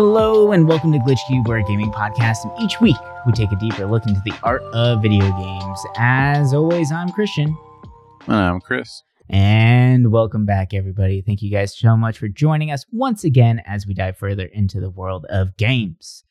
Hello and welcome to Glitch Cube, we're gaming podcast, and each week we take a deeper look into the art of video games. As always, I'm Christian. And I'm Chris. And welcome back, everybody. Thank you guys so much for joining us once again as we dive further into the world of games.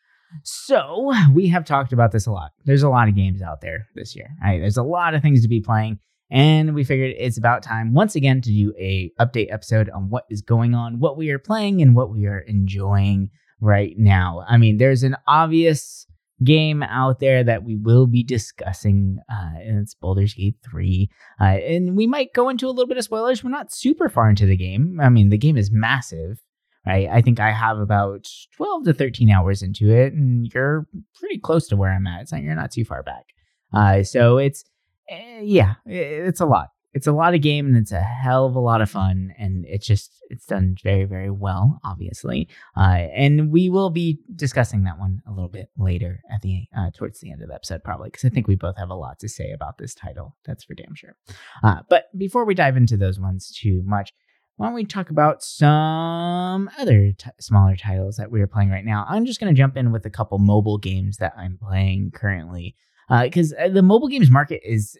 So, we have talked about this a lot. There's a lot of games out there this year. Right? There's a lot of things to be playing, and we figured it's about time once again to do a update episode on what is going on, what we are playing, and what we are enjoying right now. I mean, there's an obvious game out there that we will be discussing, uh, and it's Baldur's Gate 3. Uh, and we might go into a little bit of spoilers. We're not super far into the game. I mean, the game is massive, right? I think I have about 12 to 13 hours into it, and you're pretty close to where I'm at. It's not, you're not too far back. Uh, so it's, uh, yeah, it's a lot it's a lot of game and it's a hell of a lot of fun and it's just it's done very very well obviously. Uh, and we will be discussing that one a little bit later at the uh, towards the end of the episode probably because i think we both have a lot to say about this title that's for damn sure. Uh, but before we dive into those ones too much why don't we talk about some other t- smaller titles that we are playing right now? I'm just going to jump in with a couple mobile games that i'm playing currently because uh, the mobile games market is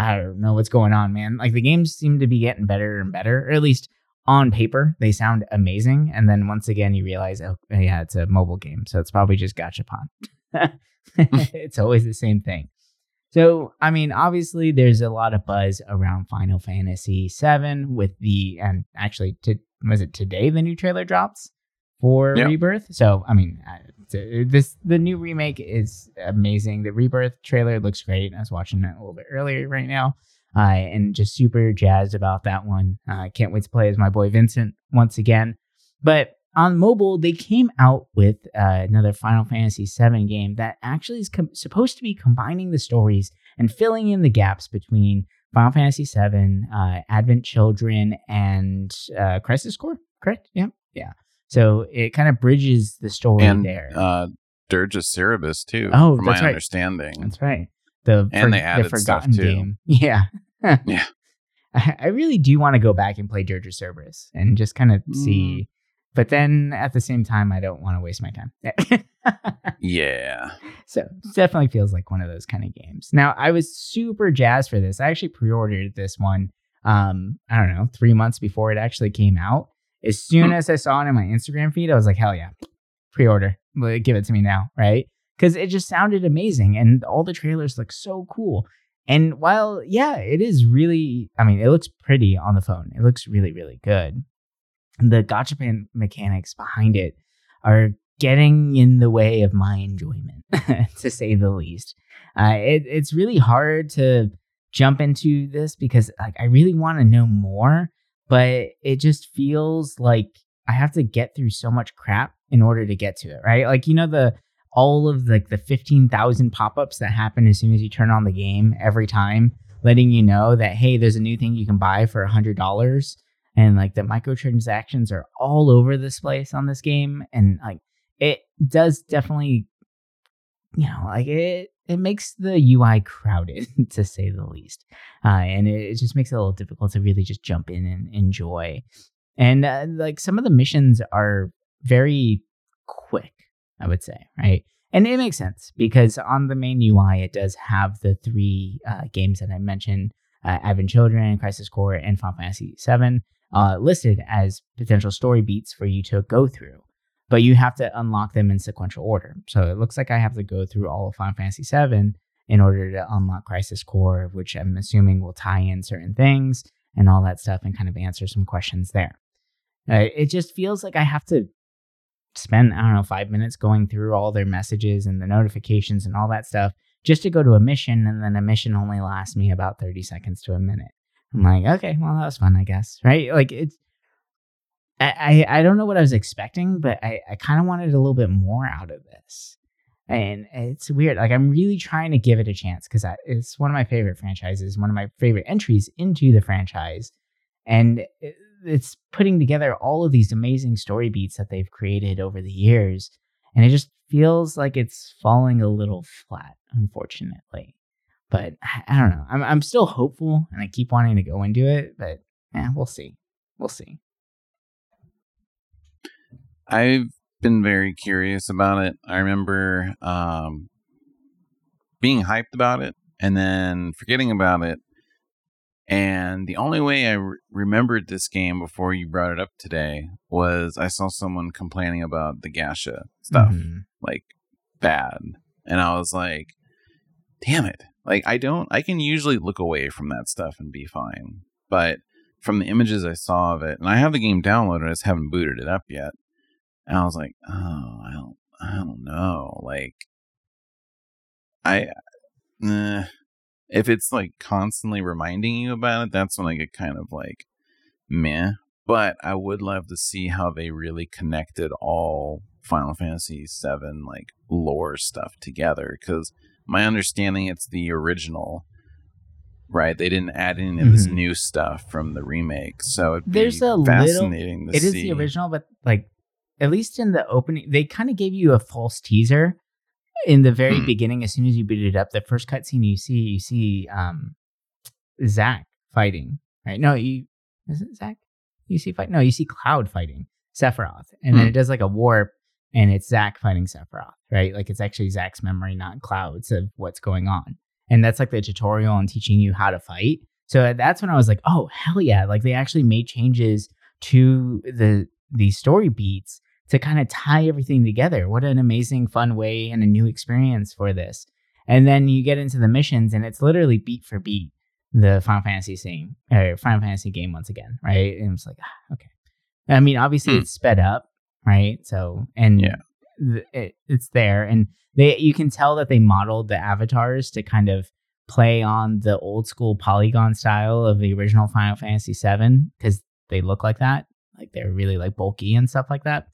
I don't know what's going on, man. Like the games seem to be getting better and better, or at least on paper, they sound amazing. And then once again, you realize, oh, yeah, it's a mobile game. So it's probably just Gachapon. Hmm. it's always the same thing. So, I mean, obviously, there's a lot of buzz around Final Fantasy VII with the, and actually, to, was it today the new trailer drops for yep. Rebirth? So, I mean, this the new remake is amazing. The Rebirth trailer looks great. I was watching it a little bit earlier right now, uh, and just super jazzed about that one. I uh, can't wait to play as my boy Vincent once again. But on mobile, they came out with uh, another Final Fantasy VII game that actually is com- supposed to be combining the stories and filling in the gaps between Final Fantasy VII, uh, Advent Children, and uh, Crisis Core. Correct? Yeah, yeah. So it kind of bridges the story and, there. Uh, Dirge Cerberus too. Oh, from my right. understanding. That's right. The and for, they added the forgotten stuff too. game. Yeah. yeah. I, really do want to go back and play Dirge of Cerberus and just kind of mm. see. But then at the same time, I don't want to waste my time. yeah. So definitely feels like one of those kind of games. Now I was super jazzed for this. I actually pre-ordered this one. Um, I don't know, three months before it actually came out, as soon hmm. as I saw it in my Instagram feed, I was like, hell yeah, pre order. Give it to me now, right? Because it just sounded amazing and all the trailers look so cool. And while, yeah, it is really, I mean, it looks pretty on the phone, it looks really, really good. The gachapon mechanics behind it are getting in the way of my enjoyment, to say the least. Uh, it, it's really hard to jump into this because like I really want to know more but it just feels like I have to get through so much crap in order to get to it, right? Like you know the all of like the 15,000 pop-ups that happen as soon as you turn on the game every time letting you know that hey, there's a new thing you can buy for a $100 and like the microtransactions are all over this place on this game and like it does definitely you know, like it it makes the UI crowded to say the least, uh, and it, it, just makes it a little difficult to really just jump in and enjoy. And uh, like some of the missions are very quick, I would say, right? And it makes sense because on the main UI, it does have the three uh, games that I mentioned: uh, Advent Children, Crisis Core, and Final Fantasy VII, uh, listed as potential story beats for you to go through but you have to unlock them in sequential order. So it looks like I have to go through all of Final Fantasy VII in order to unlock Crisis Core, which I'm assuming will tie in certain things and all that stuff and kind of answer some questions there. Uh, it just feels like I have to spend, I don't know, five minutes going through all their messages and the notifications and all that stuff just to go to a mission. And then a mission only lasts me about 30 seconds to a minute. I'm like, okay, well, that was fun, I guess. Right? Like, it's, I, I, don't know what I was expecting, but I, I kind of wanted a little bit more out of this. And it's weird. Like I'm really trying to give it a chance because it's one of my favorite franchises, one of my favorite entries into the franchise, and it's putting together all of these amazing story beats that they've created over the years, and it just feels like it's falling a little flat, unfortunately. But I don't know. I'm I'm still hopeful, and I keep wanting to go into it, but yeah, we'll see. We'll see. I've been very curious about it. I remember um, being hyped about it and then forgetting about it. And the only way I re- remembered this game before you brought it up today was I saw someone complaining about the gacha stuff, mm-hmm. like bad. And I was like, damn it. Like, I don't, I can usually look away from that stuff and be fine. But from the images I saw of it, and I have the game downloaded, I just haven't booted it up yet. And I was like, oh, I don't, I don't know. Like, I, eh, if it's like constantly reminding you about it, that's when I get kind of like meh. But I would love to see how they really connected all Final Fantasy VII like lore stuff together. Because my understanding, it's the original, right? They didn't add any of mm-hmm. this new stuff from the remake, so there's a fascinating. Little, it is the original, but like at least in the opening, they kind of gave you a false teaser in the very hmm. beginning, as soon as you boot it up, the first cutscene you see, you see um, Zack fighting. Right? No, you is it Zack? You see fight? No, you see Cloud fighting Sephiroth, and then hmm. it does like a warp, and it's Zack fighting Sephiroth. Right? Like it's actually Zack's memory, not Cloud's, of what's going on. And that's like the tutorial and teaching you how to fight. So that's when I was like, oh hell yeah! Like they actually made changes to the the story beats to kind of tie everything together. What an amazing, fun way and a new experience for this. And then you get into the missions, and it's literally beat for beat the Final Fantasy scene or Final Fantasy game once again, right? And it's like, ah, okay. I mean, obviously hmm. it's sped up, right? So and yeah, th- it, it's there, and they you can tell that they modeled the avatars to kind of play on the old school polygon style of the original Final Fantasy VII because they look like that, like they're really like bulky and stuff like that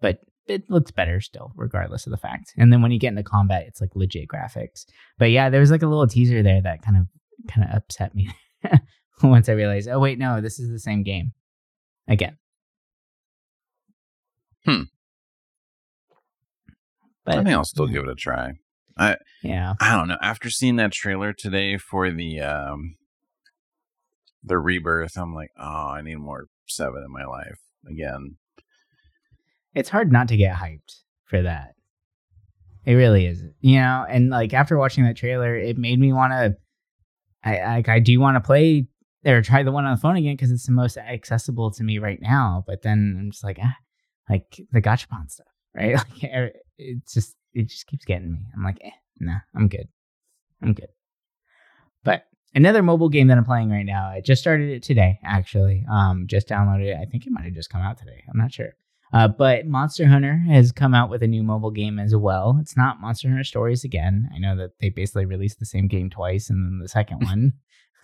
but it looks better still, regardless of the fact. And then when you get into combat, it's like legit graphics. But yeah, there was like a little teaser there that kind of kind of upset me once I realized, oh wait, no, this is the same game again. Hmm. But, I think I'll still give it a try. I yeah. I don't know. After seeing that trailer today for the um the rebirth, I'm like, oh, I need more seven in my life again it's hard not to get hyped for that. It really is, you know. And like after watching that trailer, it made me want to. I like I do want to play or try the one on the phone again because it's the most accessible to me right now. But then I'm just like, ah, like the gachapon stuff, right? Like it's just it just keeps getting me. I'm like, eh, nah, I'm good, I'm good. But another mobile game that I'm playing right now, I just started it today. Actually, um, just downloaded it. I think it might have just come out today. I'm not sure. Uh, but Monster Hunter has come out with a new mobile game as well. It's not Monster Hunter Stories again. I know that they basically released the same game twice and then the second one.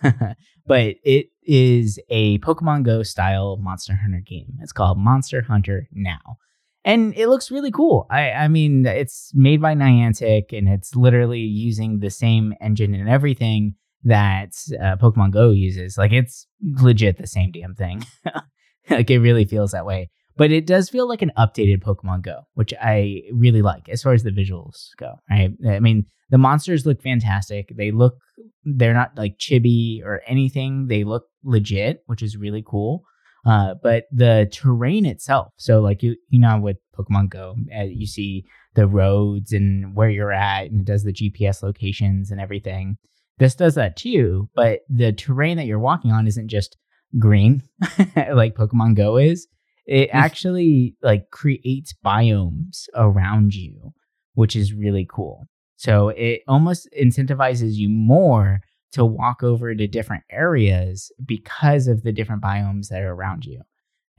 but it is a Pokemon Go style Monster Hunter game. It's called Monster Hunter Now. And it looks really cool. I, I mean, it's made by Niantic and it's literally using the same engine and everything that uh, Pokemon Go uses. Like, it's legit the same damn thing. like, it really feels that way but it does feel like an updated Pokemon Go, which I really like as far as the visuals go. Right? I mean, the monsters look fantastic. They look, they're not like chibi or anything. They look legit, which is really cool. Uh, but the terrain itself, so like you, you know, with Pokemon Go, uh, you see the roads and where you're at, and it does the GPS locations and everything. This does that too, but the terrain that you're walking on isn't just green like Pokemon Go is it actually like creates biomes around you, which is really cool. So it almost incentivizes you more to walk over to different areas because of the different biomes that are around you.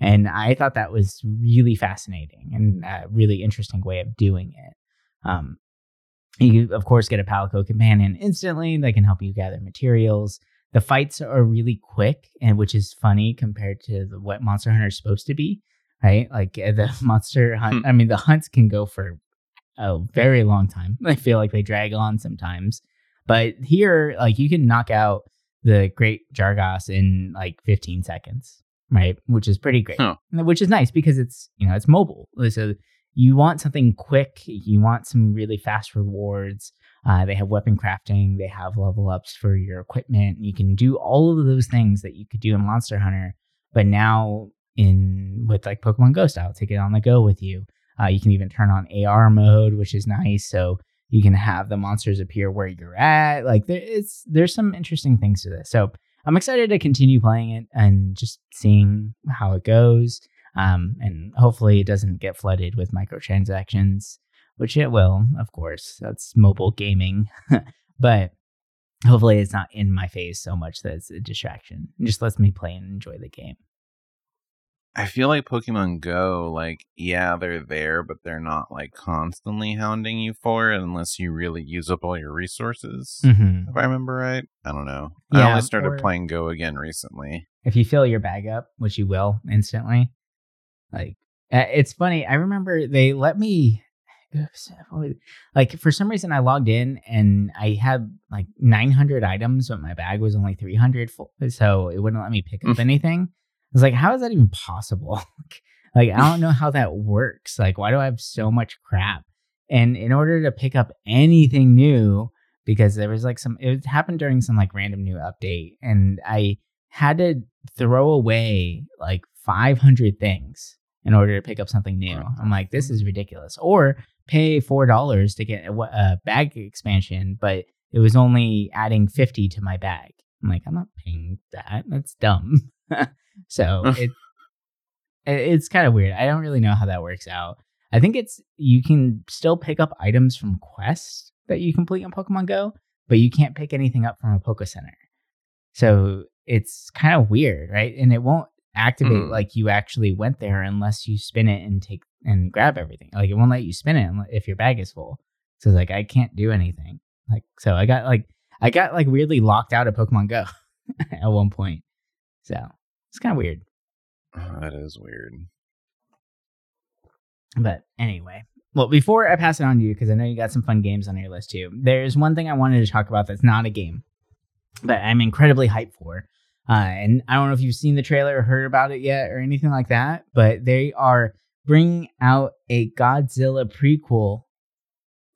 And I thought that was really fascinating and a really interesting way of doing it. Um, you, of course, get a Palico companion instantly. They can help you gather materials. The fights are really quick, and which is funny compared to the, what Monster Hunter is supposed to be, right? Like uh, the monster hunt. Hmm. I mean, the hunts can go for a very long time. I feel like they drag on sometimes, but here, like you can knock out the great Jagras in like 15 seconds, right? Which is pretty great. Which is nice because it's you know it's mobile, so you want something quick. You want some really fast rewards. Uh, they have weapon crafting. They have level ups for your equipment. You can do all of those things that you could do in Monster Hunter, but now in with like Pokemon Go style, take it on the go with you. Uh, you can even turn on AR mode, which is nice. So you can have the monsters appear where you're at. Like there, it's there's some interesting things to this. So I'm excited to continue playing it and just seeing how it goes. Um, and hopefully it doesn't get flooded with microtransactions, which it will, of course. That's mobile gaming, but hopefully it's not in my face so much that it's a distraction. It just lets me play and enjoy the game. I feel like Pokemon Go, like, yeah, they're there, but they're not like constantly hounding you for it unless you really use up all your resources. Mm-hmm. If I remember right. I don't know. Yeah, I only started or- playing Go again recently. If you fill your bag up, which you will instantly, like it's funny. I remember they let me. Oops, what was- Like for some reason, I logged in and I had like 900 items, but my bag was only 300, full, so it wouldn't let me pick up Mm. anything. I was like, how is that even possible? like, I don't know how that works. Like, why do I have so much crap? And in order to pick up anything new, because there was like some, it happened during some like random new update, and I had to throw away like 500 things in order to pick up something new. I'm like, this is ridiculous. Or pay $4 to get a, a bag expansion, but it was only adding 50 to my bag. I'm like, I'm not paying that. That's dumb. so it, it it's kind of weird. I don't really know how that works out. I think it's you can still pick up items from quests that you complete on Pokemon Go, but you can't pick anything up from a Poke Center. So it's kind of weird, right? And it won't activate Hmm. like you actually went there unless you spin it and take and grab everything. Like it won't let you spin it if your bag is full. So it's like I can't do anything. Like so I got like I got like weirdly locked out of Pokemon Go at one point. So it's kind of weird. Oh, that is weird. But anyway, well, before I pass it on to you, because I know you got some fun games on your list too, there's one thing I wanted to talk about that's not a game, but I'm incredibly hyped for. Uh, and I don't know if you've seen the trailer or heard about it yet or anything like that, but they are bringing out a Godzilla prequel.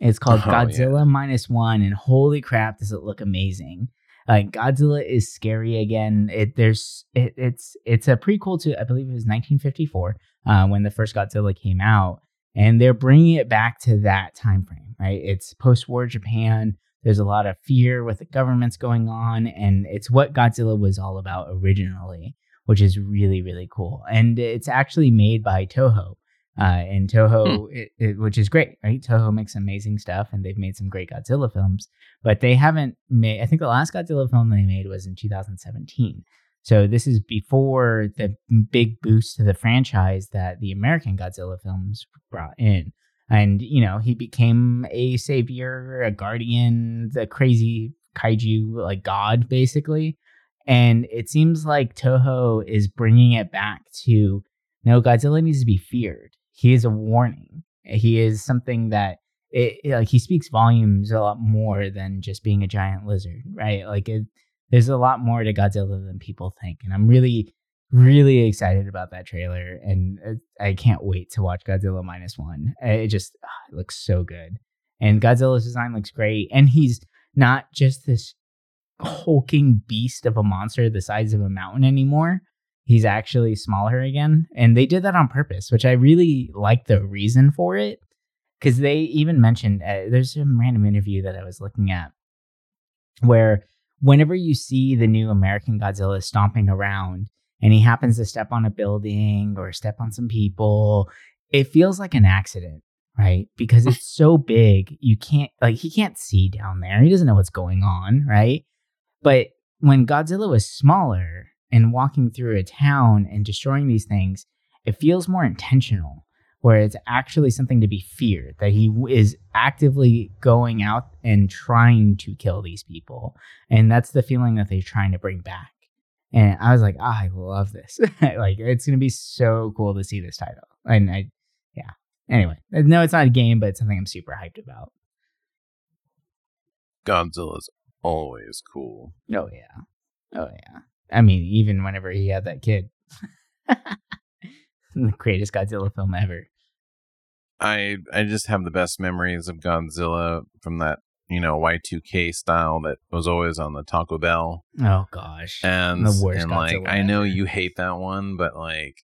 It's called Oh, yeah. Godzilla Minus One, and holy crap, does it look amazing! Like Godzilla is scary again. It there's it, it's it's a prequel to I believe it was 1954 uh, when the first Godzilla came out, and they're bringing it back to that time frame. Right, it's post-war Japan. There's a lot of fear with the governments going on, and it's what Godzilla was all about originally, which is really really cool. And it's actually made by Toho. Uh, and Toho, it, it, which is great, right? Toho makes amazing stuff, and they've made some great Godzilla films but they haven't made. I think the last Godzilla film they made was in 2017. So this is before the big boost to the franchise that the American Godzilla films brought in. And you know, he became a savior, a guardian, the crazy kaiju like god basically. And it seems like Toho is bringing it back to no, Godzilla needs to be feared. He is a warning. He is something that it, like he speaks volumes a lot more than just being a giant lizard, right? Like it, there's a lot more to Godzilla than people think, and I'm really, really excited about that trailer, and uh, I can't wait to watch Godzilla minus one. It just ah, it looks so good, and Godzilla's design looks great, and he's not just this hulking beast of a monster the size of a mountain anymore. He's actually smaller again, and they did that on purpose, which I really like the reason for it because they even mentioned uh, there's some random interview that I was looking at where whenever you see the new American Godzilla stomping around and he happens to step on a building or step on some people, it feels like an accident, right? Because it's so big, you can't like he can't see down there. He doesn't know what's going on, right? But when Godzilla was smaller and walking through a town and destroying these things, it feels more intentional where it's actually something to be feared that he is actively going out and trying to kill these people. And that's the feeling that they're trying to bring back. And i was like oh, i love this. Like it's gonna be so cool to see this title. And i yeah. Anyway no it's not a game but it's something i'm super hyped about. Godzilla's always cool. oh yeah. Oh yeah. I mean even whenever he had that kid. The greatest godzilla film ever. I I just have the best memories of Godzilla from that you know Y2K style that was always on the Taco Bell. Oh gosh. And The worst and like I know you hate that one, but like,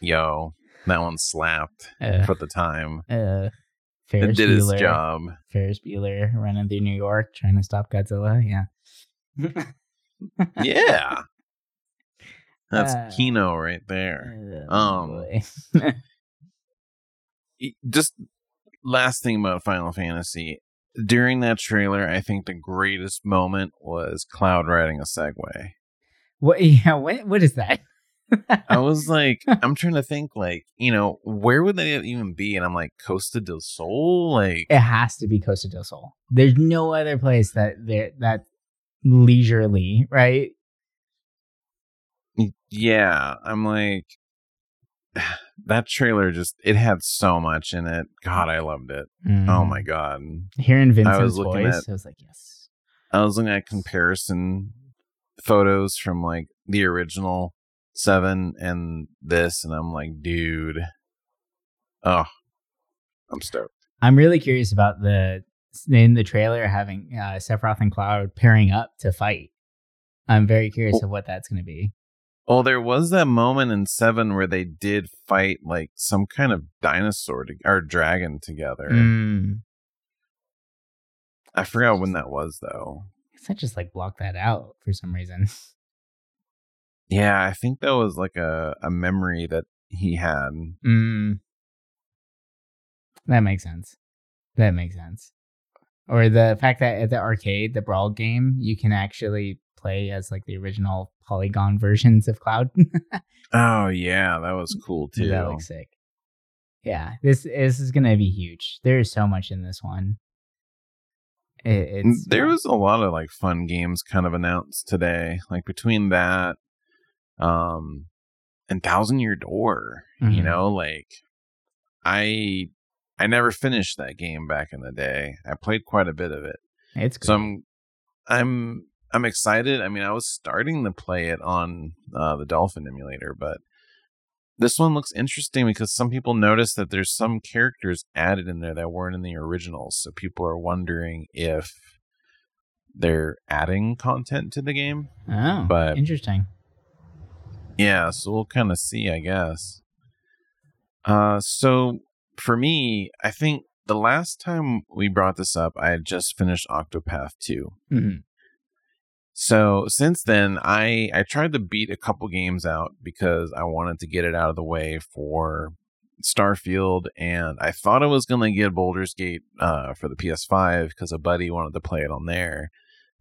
yo, That one slapped Uh, for the time. uh, Ferris did its Bueller. job. Ferris Bueller running through New York trying to stop Godzilla. Yeah. Yeah. That's Uh, Kino right there. Oh, Um. Just last thing about Final Fantasy. During that trailer, I think the greatest moment was Cloud riding a Segway. what? Yeah. What? What is that? I was like, I'm trying to think, like, you know, where would they even be? And I'm like, Costa del Sol? Like, it has to be Costa del Sol. There's no other place that there that leisurely, right? yeah, I'm like, that trailer just, it had so much in it. God, I loved it. Oh Mm. my God. Hearing Vincent's was looking voice, at- I was like, yes. I was looking at comparison photos from like the original seven and this, and I'm like, dude, oh, I'm stoked. I'm really curious about the in the trailer having uh, Sephiroth and Cloud pairing up to fight. I'm very curious Oh. of what that's going to be. Well, there was that moment in seven where they did fight like some kind of dinosaur to- or dragon together. Mm. I forgot when that was though. I just like blocked that out for some reason. Yeah, I think that was like a, a memory that he had. Mm. That makes sense. That makes sense. Or the fact that at the arcade, the Brawl game, you can actually play as like the original polygon versions of Cloud. Oh yeah, that was cool too. that looks sick. Yeah, this this is gonna be huge. There is so much in this one. It, there was a lot of like fun games kind of announced today like between that um and thousand year door you Mhm. know like i i never finished that game back in the day i played quite a bit of it it's so good. i'm i'm i'm excited i mean i was starting to play it on uh, the dolphin emulator but this one looks interesting because some people notice that there's some characters added in there that weren't in the originals. So people are wondering if they're adding content to the game. oh, but- interesting. Yeah, so we'll kind of see, I guess. Uh, so for me, I think the last time we brought this up, I had just finished Octopath 2. Mhm. So since then, I I tried to beat a couple games out because I wanted to get it out of the way for Starfield, and I thought I was gonna get Baldur's Gate uh, for the PS5 because a buddy wanted to play it on there,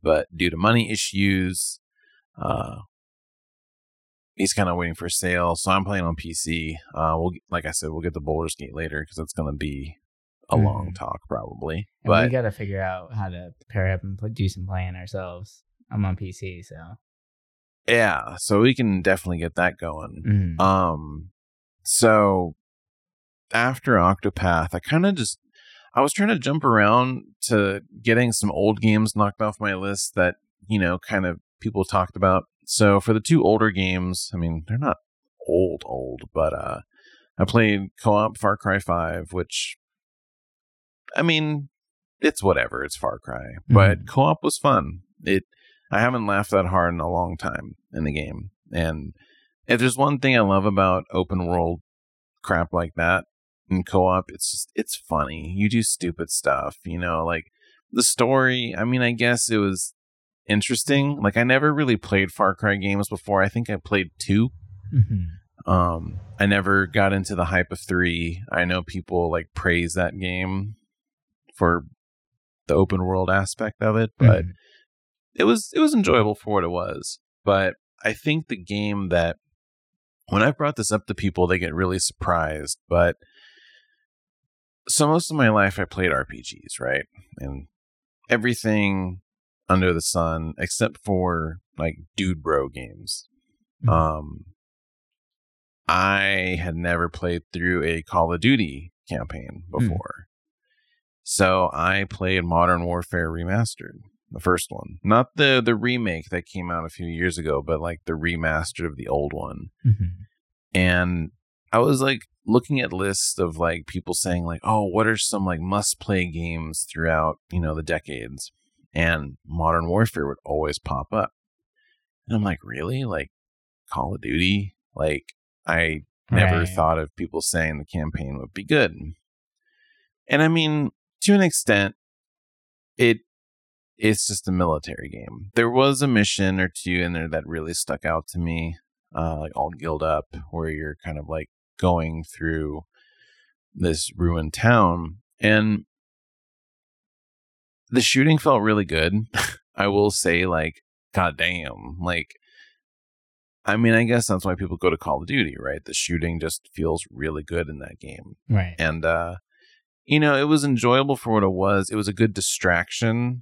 but due to money issues, uh, he's kind of waiting for sale. So I'm playing on PC. Uh, we'll like I said, we'll get the Baldur's Gate later because it's gonna be a long Mhm. talk probably, And but we got to figure out how to pair up and do some playing ourselves. I'm on PC, so yeah, so we can definitely get that going. Mhm. Um, so after Octopath, I kind of just I was trying to jump around to getting some old games knocked off my list that you know kind of people talked about. So for the two older games, I mean they're not old old, but uh, I played co-op Far Cry Five, which I mean it's whatever, it's Far Cry, but co-op was fun. It I haven't laughed that hard in a long time in the game, and if there's one thing I love about open world crap like that in co-op, it's just it's funny. You do stupid stuff, you know, like the story. I mean, I guess it was interesting. Like I never really played Far Cry games before. I think I played two. Mhm. Um, I never got into the hype of three. I know people like praise that game for the open world aspect of it, but Mhm. it was it was enjoyable for what it was. But I think the game that when I brought this up to people, they get really surprised. But so most of my life, I played RPGs, right, and everything under the sun except for like dude bro games. Mhm. Um, I had never played through a Call of Duty campaign before. So I played Modern Warfare Remastered, the first one. Not the the remake that came out a few years ago, but like the remastered of the old one. Mhm. And I was like looking at lists of like people saying like, "Oh, what are some like must-play games throughout, you know, the decades?" And Modern Warfare would always pop up. And I'm like, "Really? Like Call of Duty? Like I never Right. thought of people saying the campaign would be good. And I mean, to an extent, it it's just a military game. There was a mission or two in there that really stuck out to me, uh, like all Ghillied Up, where you're kind of like going through this ruined town, and the shooting felt really good. I will say, like, goddamn, like. I mean, I guess that's why people go to Call of Duty, right? The shooting just feels really good in that game Right. and uh you know it was enjoyable for what it was it was a good distraction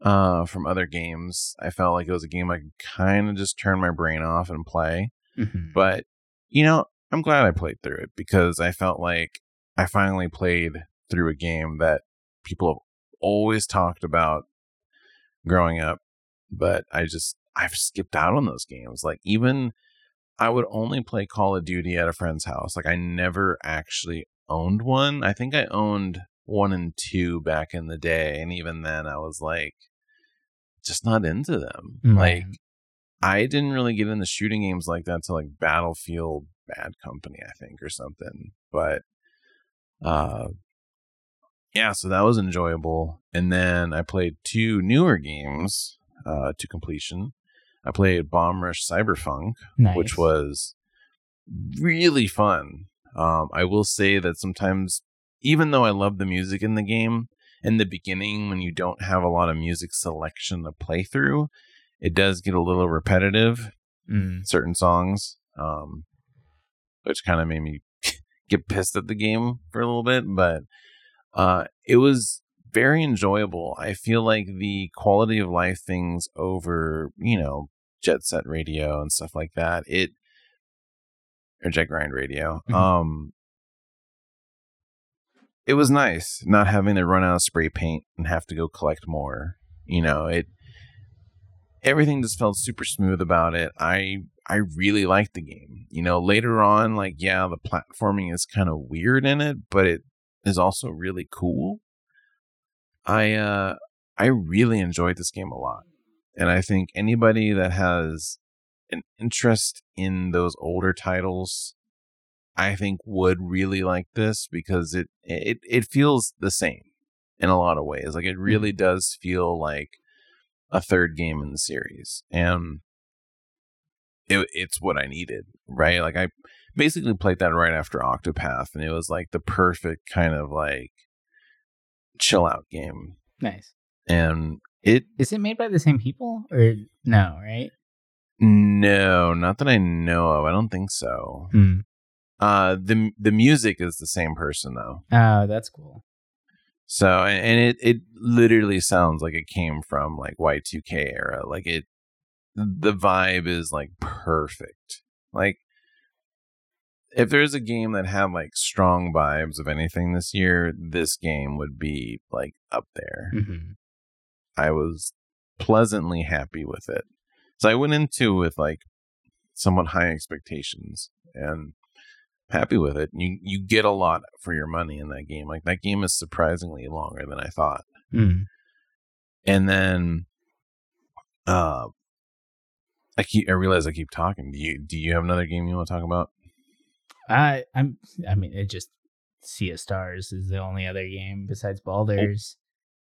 uh from other games i felt like it was a game i could kind of just turn my brain off and play Mhm. but you know i'm glad i played through it because i felt like i finally played through a game that people have always talked about growing up but i just i've skipped out on those games like even I would only play Call of Duty at a friend's house. Like I never actually owned one. I think I owned one and two back in the day, and even then I was like just not into them. Right. Like I didn't really get into shooting games like that till like Battlefield Bad Company, I think, or something. But uh yeah, so that was enjoyable. And then I played two newer games uh to completion. I played Bomb Rush Cyberpunk, nice. which was really fun. Um, I will say that sometimes, even though I love the music in the game, in the beginning, when you don't have a lot of music selection to play through, it does get a little repetitive. Mm. Certain songs, um, which kind of made me get pissed at the game for a little bit, but uh, it was very enjoyable. I feel like the quality of life things over, you know, jet set radio and stuff like that. It or jet grind radio. Mhm. Um it was nice not having to run out of spray paint and have to go collect more. You know, it everything just felt super smooth about it. I I really liked the game. You know, later on, like yeah, the platforming is kind of weird in it, but it is also really cool. I uh I really enjoyed this game a lot. And I think anybody that has an interest in those older titles I think would really like this because it it it feels the same in a lot of ways. Like it really does feel like a third game in the series. And it, it's what I needed, right? Like I basically played that right after Octopath and it was like the perfect kind of like chill out game. Nice. And it Is it made by the same people or no? Right. no, not that I know of. I don't think so. Hmm. Uh the the music is the same person though. Oh, that's cool. So and, and it it literally sounds like it came from like Y2K era. Like it the vibe is like perfect. Like if there's a game that had like strong vibes of anything this year, this game would be like up there. hmm I was pleasantly happy with it. So I went into with like somewhat high expectations and happy with it. You you get a lot for your money in that game. Like that game is surprisingly longer than I thought. Mm. And then uh I keep I realize I keep talking. Do you do you have another game you want to talk about? I I'm I mean it just Sea of Stars is the only other game besides Baldur's.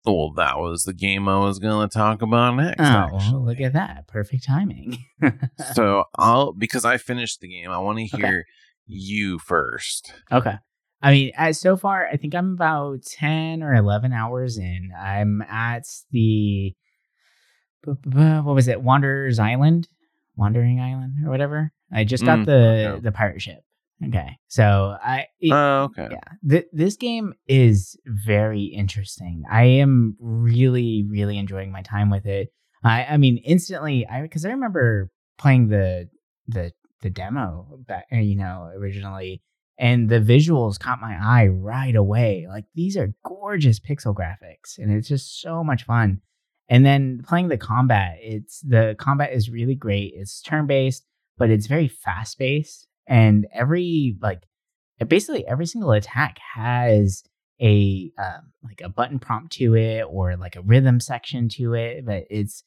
Well, that was the game I was going to talk about next. Oh, well, look at that. Perfect timing. so I'll because I finished the game. I want to Okay. hear you first. okay. I mean, as so far, I think I'm about 10 or 11 hours in. I'm at the, what was it? Wanderer's Island? Wandering Island or whatever. I just got Mm, the, okay. the pirate ship. Okay. So I, it- Oh, okay. yeah th- this game is very interesting i am really really enjoying my time with it i i mean instantly i because i remember playing the the the demo back uh, you know originally and the visuals caught my eye right away like these are gorgeous pixel graphics and it's just so much fun and then playing the combat it's the combat is really great it's turn based but it's very fast paced and every like basically every single attack has a um, like a button prompt to it or like a rhythm section to it but it's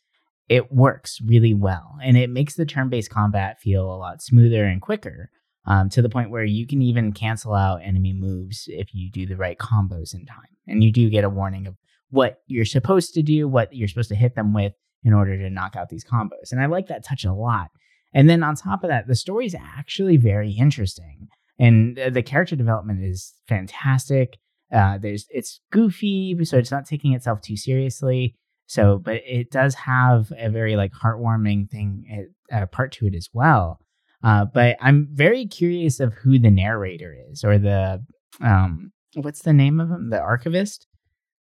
it works really well and it makes the turn-based combat feel a lot smoother and quicker um, to the point where you can even cancel out enemy moves if you do the right combos in time. And you do get a warning of what you're supposed to do, what you're supposed to hit them with in order to knock out these combos. And I like that touch a lot. And then on top of that, the story is actually very interesting. And the character development is fantastic. Uh, there's it's goofy, so it's not taking itself too seriously. So, but it does have a very like heartwarming thing uh, part to it as well. Uh, but I'm very curious of who the narrator is or the um, what's the name of him? The archivist,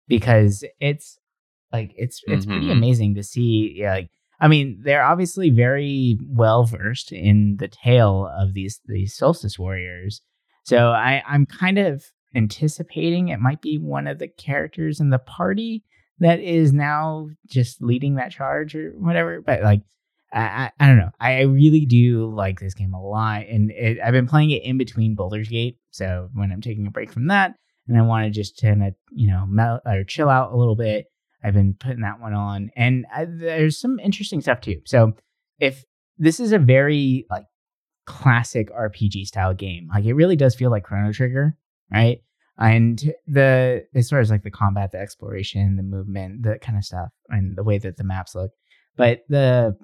because it's like it's it's mm-hmm. pretty amazing to see. Yeah, like I mean, they're obviously very well versed in the tale of these these solstice warriors. So I I'm kind of anticipating it might be one of the characters in the party that is now just leading that charge or whatever. But like, I, I, I don't know. I really do like this game a lot, and it, I've been playing it in between Baldur's Gate. So when I'm taking a break from that, and I want to just kind of you know melt or chill out a little bit, I've been putting that one on, and I, there's some interesting stuff too. So if this is a very like classic RPG style game, like it really does feel like Chrono Trigger, right? And the as far as like the combat, the exploration, the movement, that kind of stuff, and the way that the maps look, but the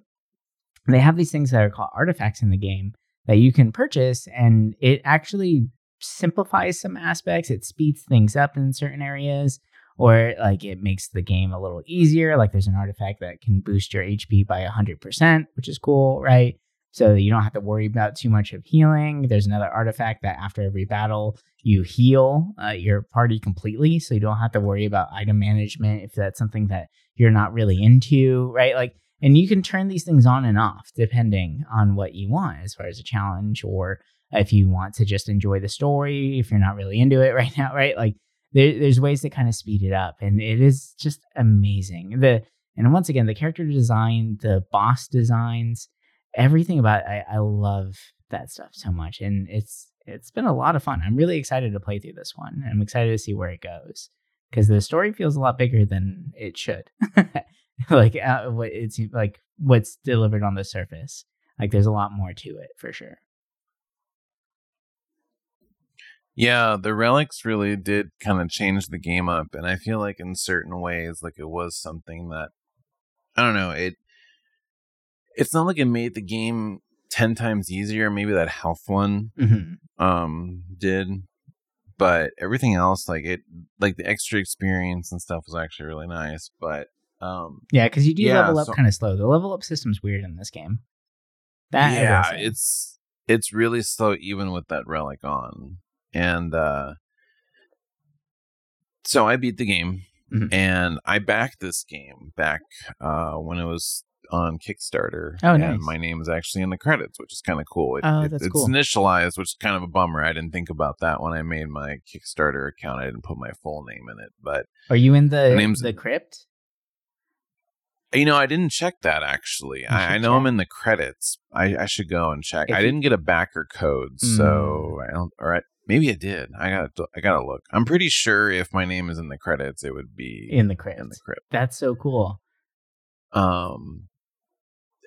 they have these things that are called artifacts in the game that you can purchase, and it actually simplifies some aspects. It speeds things up in certain areas or like it makes the game a little easier. Like there's an artifact that can boost your HP by 100%, which is cool, right? So you don't have to worry about too much of healing. There's another artifact that after every battle, you heal uh, your party completely. So you don't have to worry about item management if that's something that you're not really into, right? Like, and you can turn these things on and off depending on what you want as far as a challenge or if you want to just enjoy the story, if you're not really into it right now, right? Like, there, there's ways to kind of speed it up, and it is just amazing. The and once again, the character design, the boss designs, everything about I, I love that stuff so much, and it's it's been a lot of fun. I'm really excited to play through this one. I'm excited to see where it goes because the story feels a lot bigger than it should. like uh, what it's like what's delivered on the surface. Like there's a lot more to it for sure. Yeah, the relics really did kind of change the game up, and I feel like in certain ways, like it was something that I don't know. It it's not like it made the game ten times easier. Maybe that health one mm-hmm. um did, but everything else, like it, like the extra experience and stuff, was actually really nice. But um yeah, because you do yeah, level up so, kind of slow. The level up system's weird in this game. That yeah, it's it's really slow even with that relic on and uh, so I beat the game, mm-hmm. and I backed this game back uh, when it was on Kickstarter. Oh, nice. my name is actually in the credits, which is kind of cool. It, oh, that's it, it's cool. initialized, which is kind of a bummer. I didn't think about that when I made my Kickstarter account. I didn't put my full name in it. But are you in the name's, the crypt? You know, I didn't check that actually. I, I, know check. I'm in the credits. I, I should go and check. If I didn't get a backer code, mm. so I don't. All right, Maybe it did. I got I gotta look. I'm pretty sure if my name is in the credits, it would be in the credits. In the crypt. That's so cool. Um,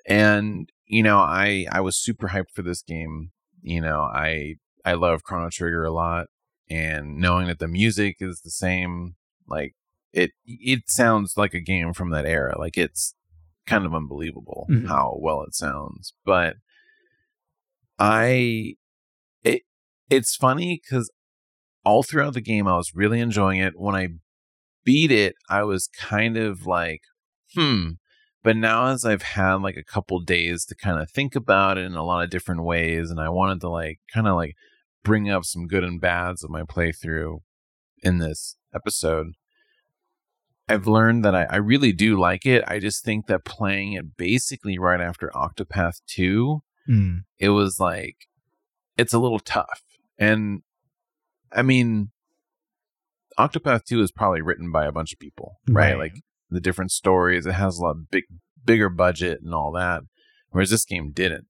and you know, I I was super hyped for this game. You know, I I love Chrono Trigger a lot, and knowing that the music is the same, like it it sounds like a game from that era. Like it's kind of unbelievable mm-hmm. how well it sounds. But I it it's funny because all throughout the game, I was really enjoying it. When I beat it, I was kind of like, hmm. But now, as I've had like a couple days to kind of think about it in a lot of different ways, and I wanted to like kind of like bring up some good and bads of my playthrough in this episode, I've learned that I, I really do like it. I just think that playing it basically right after Octopath 2, mm. it was like, it's a little tough and I mean, Octopath 2 is probably written by a bunch of people, right? right? Like the different stories, it has a lot big bigger budget and all that. Whereas this game didn't.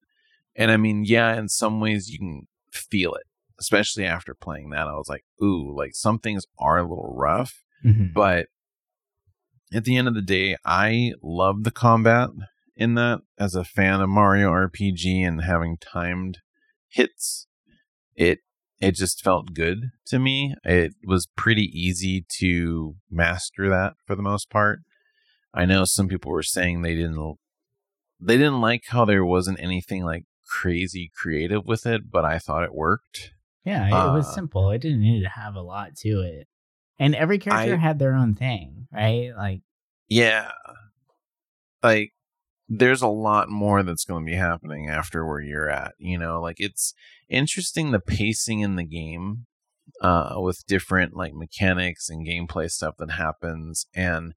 And I mean, yeah, in some ways you can feel it, especially after playing that. I was like, ooh, like some things are a little rough, mm-hmm. but at the end of the day, I love the combat in that as a fan of Mario RPG and having timed hits it it just felt good to me. It was pretty easy to master that for the most part. I know some people were saying they didn't they didn't like how there wasn't anything like crazy creative with it, but I thought it worked. Yeah, it uh, was simple. It didn't need to have a lot to it. And every character I, had their own thing, right? Like Yeah. Like there's a lot more that's going to be happening after where you're at, you know? Like it's interesting the pacing in the game uh with different like mechanics and gameplay stuff that happens and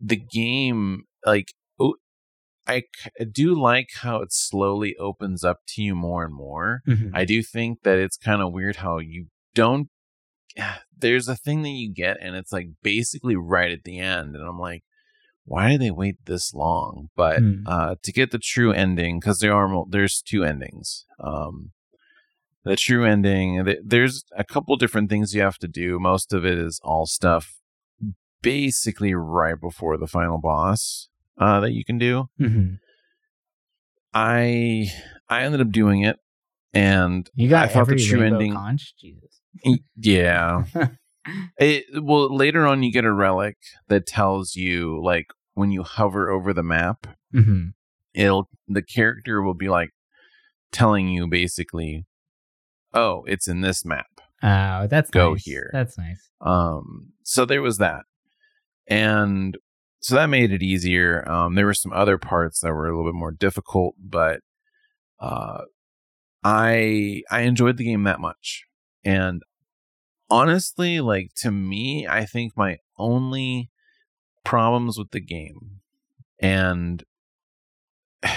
the game like I do like how it slowly opens up to you more and more. Mm-hmm. I do think that it's kind of weird how you don't. There's a thing that you get, and it's like basically right at the end, and I'm like, why did they wait this long? But mm. uh, to get the true ending, because there are there's two endings. Um, the true ending, there's a couple different things you have to do. Most of it is all stuff basically right before the final boss uh, that you can do. Mm-hmm. I I ended up doing it, and you got I thought the true ending. Conch? Jesus. Yeah. it, well, later on, you get a relic that tells you like when you hover over the map, mm-hmm. it'll the character will be like telling you basically, oh, it's in this map. Oh, that's go nice. here. That's nice. Um, so there was that, and so that made it easier. Um, there were some other parts that were a little bit more difficult, but uh, I I enjoyed the game that much. And honestly, like to me, I think my only problems with the game and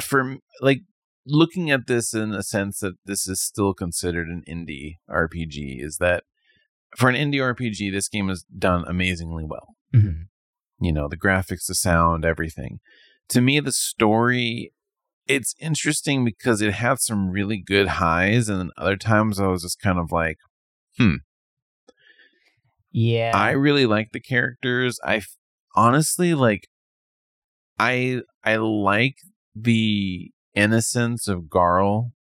for like looking at this in a sense that this is still considered an indie RPG is that for an indie RPG, this game is done amazingly well. Mm-hmm. You know, the graphics, the sound, everything. To me, the story, it's interesting because it had some really good highs, and then other times I was just kind of like, hmm. Yeah. I really like the characters. I honestly like I I like the innocence of Garl,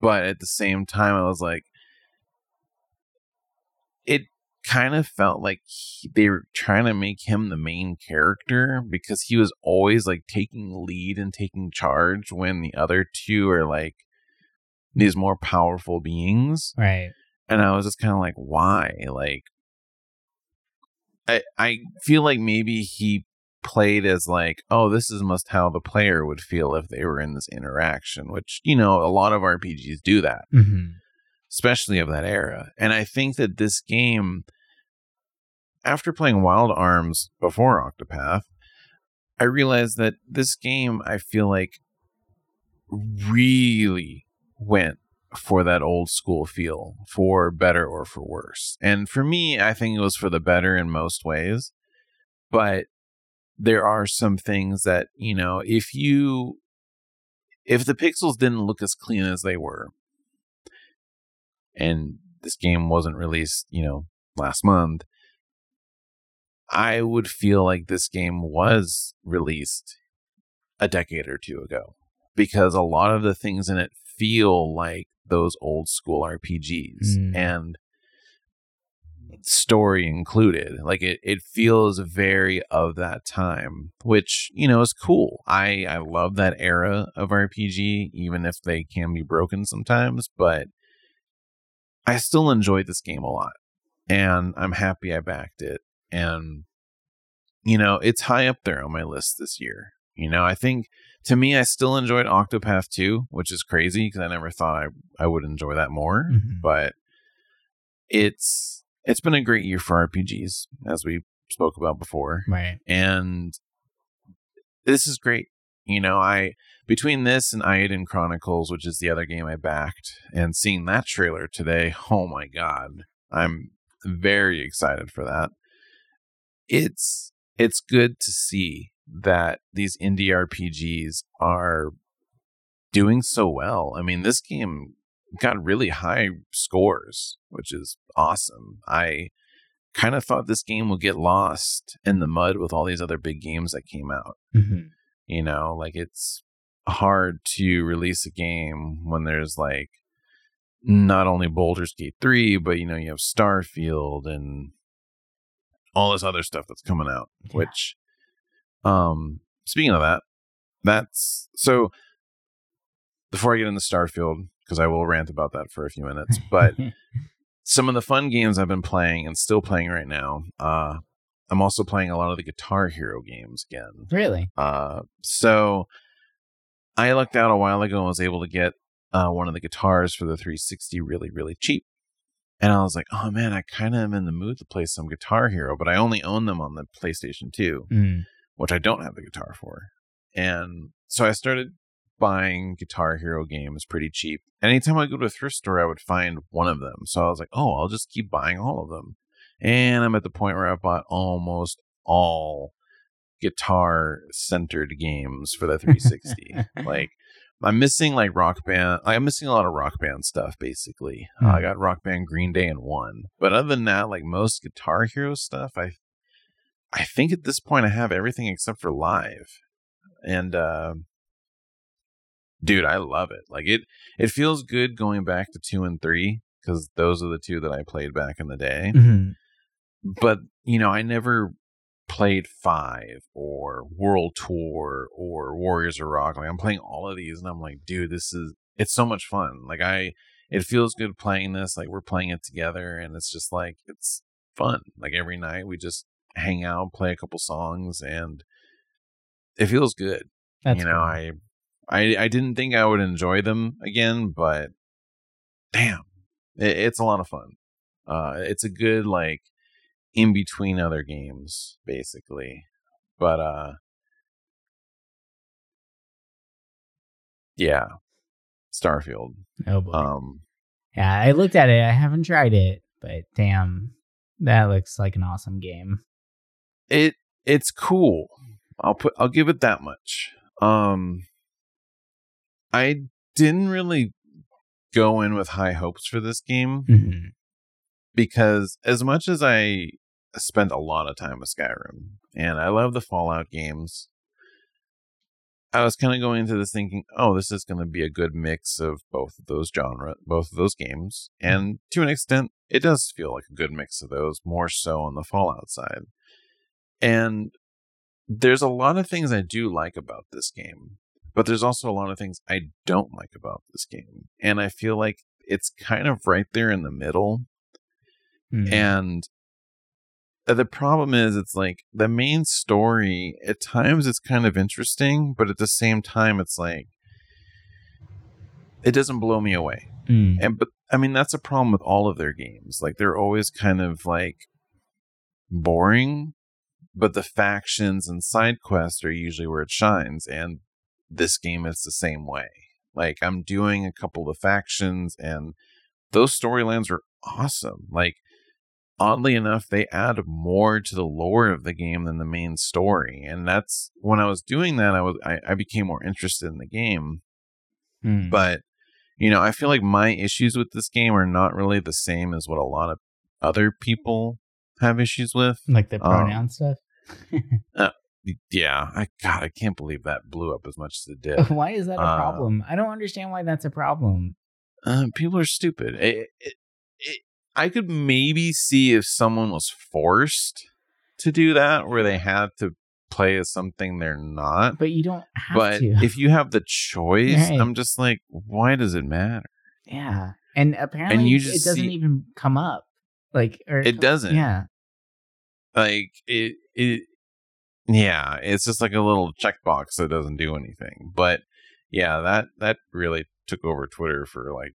but at the same time I was like it kind of felt like he, they were trying to make him the main character because he was always like taking lead and taking charge when the other two are like these more powerful beings. Right. And I was just kind of like, why? Like, I I feel like maybe he played as like, oh, this is must how the player would feel if they were in this interaction, which you know a lot of RPGs do that. Mm-hmm especially of that era. And I think that this game, after playing Wild Arms before Octopath, I realized that this game, I feel like, really went for that old school feel, for better or for worse. And for me, I think it was for the better in most ways. But there are some things that, you know, if you if the pixels didn't look as clean as they were, and this game wasn't released, you know, last month, I would feel like this game was released a decade or two ago because a lot of the things in it feel like those old school RPGs mm. and story included. Like it, it feels very of that time, which, you know, is cool. I, I love that era of RPG, even if they can be broken sometimes, but I still enjoyed this game a lot and I'm happy I backed it. And, you know, it's high up there on my list this year. You know, I think to me, I still enjoyed Octopath 2, which is crazy because I never thought I, I would enjoy that more. Mm-hmm. But it's it's been a great year for RPGs, as we spoke about before. Right. And this is great. You know, I between this and Eiyuden Chronicles, which is the other game I backed, and seeing that trailer today, oh my god, I'm very excited for that. It's it's good to see that these indie RPGs are doing so well. I mean, this game got really high scores, which is awesome. I kind of thought this game would get lost in the mud with all these other big games that came out. Mm-hmm. You know, like it's hard to release a game when there's like not only Baldur's Gate 3, but you know, you have Starfield and all this other stuff that's coming out, Yeah. which um speaking of that, that's so before I get into Starfield, because I will rant about that for a few minutes, but some of the fun games I've been playing and still playing right now, uh I'm also playing a lot of the Guitar Hero games again. really? Uh, so I looked out a while ago and was able to get uh, one of the guitars for the 360 really, really cheap. And I was like, oh man, I kind of am in the mood to play some Guitar Hero, but I only own them on the PlayStation 2, Mm. which I don't have the guitar for. And so I started buying Guitar Hero games pretty cheap. Anytime I go to a thrift store, I would find one of them. So I was like, oh, I'll just keep buying all of them. And I'm at the point where I've bought almost all guitar centered games for the 360. like I'm missing like rock band. I'm missing a lot of rock band stuff. Basically, Hmm. uh, I got rock band, Green Day, and one. But other than that, like most Guitar Hero stuff, I I think at this point I have everything except for live. And uh, dude, I love it. Like it it feels good going back to two and three because those are the two that I played back in the day Mhm. but you know i never played five or world tour or warriors of rock like i'm playing all of these and i'm like dude this is it's so much fun. Like i it feels good playing this like we're playing it together and it's just like it's fun. Like every night we just hang out play a couple songs and it feels good. That's you know cool. I, I i didn't think i would enjoy them again but damn it, it's a lot of fun. Uh it's a good like in between other games basically but uh yeah starfield oh boy. um yeah, I looked at it. I haven't tried it, but damn, that looks like an awesome game. it it's cool i'll put i'll give it that much um i didn't really go in with high hopes for this game Mhm. because as much as I spent a lot of time with Skyrim and I love the Fallout games, I was kind of going into this thinking, oh, this is going to be a good mix of both of those genre, both of those games, and to an extent, it does feel like a good mix of those, more so on the Fallout side. And there's a lot of things I do like about this game, but there's also a lot of things I don't like about this game, and I feel like it's kind of right there in the middle Mhm. and the problem is it's like the main story at times it's kind of interesting but at the same time it's like it doesn't blow me away. Mm. and but i mean that's a problem with all of their games. Like they're always kind of like boring but the factions and side quests are usually where it shines and this game is the same way. Like i'm doing a couple of factions and those storylines are awesome. Like oddly enough they add more to the lore of the game than the main story and that's when i was doing that i was i, I became more interested in the game Mm. but you know i feel like my issues with this game are not really the same as what a lot of other people have issues with like the um, pronoun stuff. yeah i god i can't believe that blew up as much as it did why is that a uh, problem? I don't understand why that's a problem. uh, people are stupid it, it, it, i could maybe see if someone was forced to do that where they had to play as something they're not But you don't have but to. if you have the choice Right. i'm just like why does it matter yeah, and apparently and you it just doesn't see- even come up. Like or It doesn't. Yeah. like it it yeah it's just like a little checkbox that doesn't do anything but yeah that that really took over twitter for like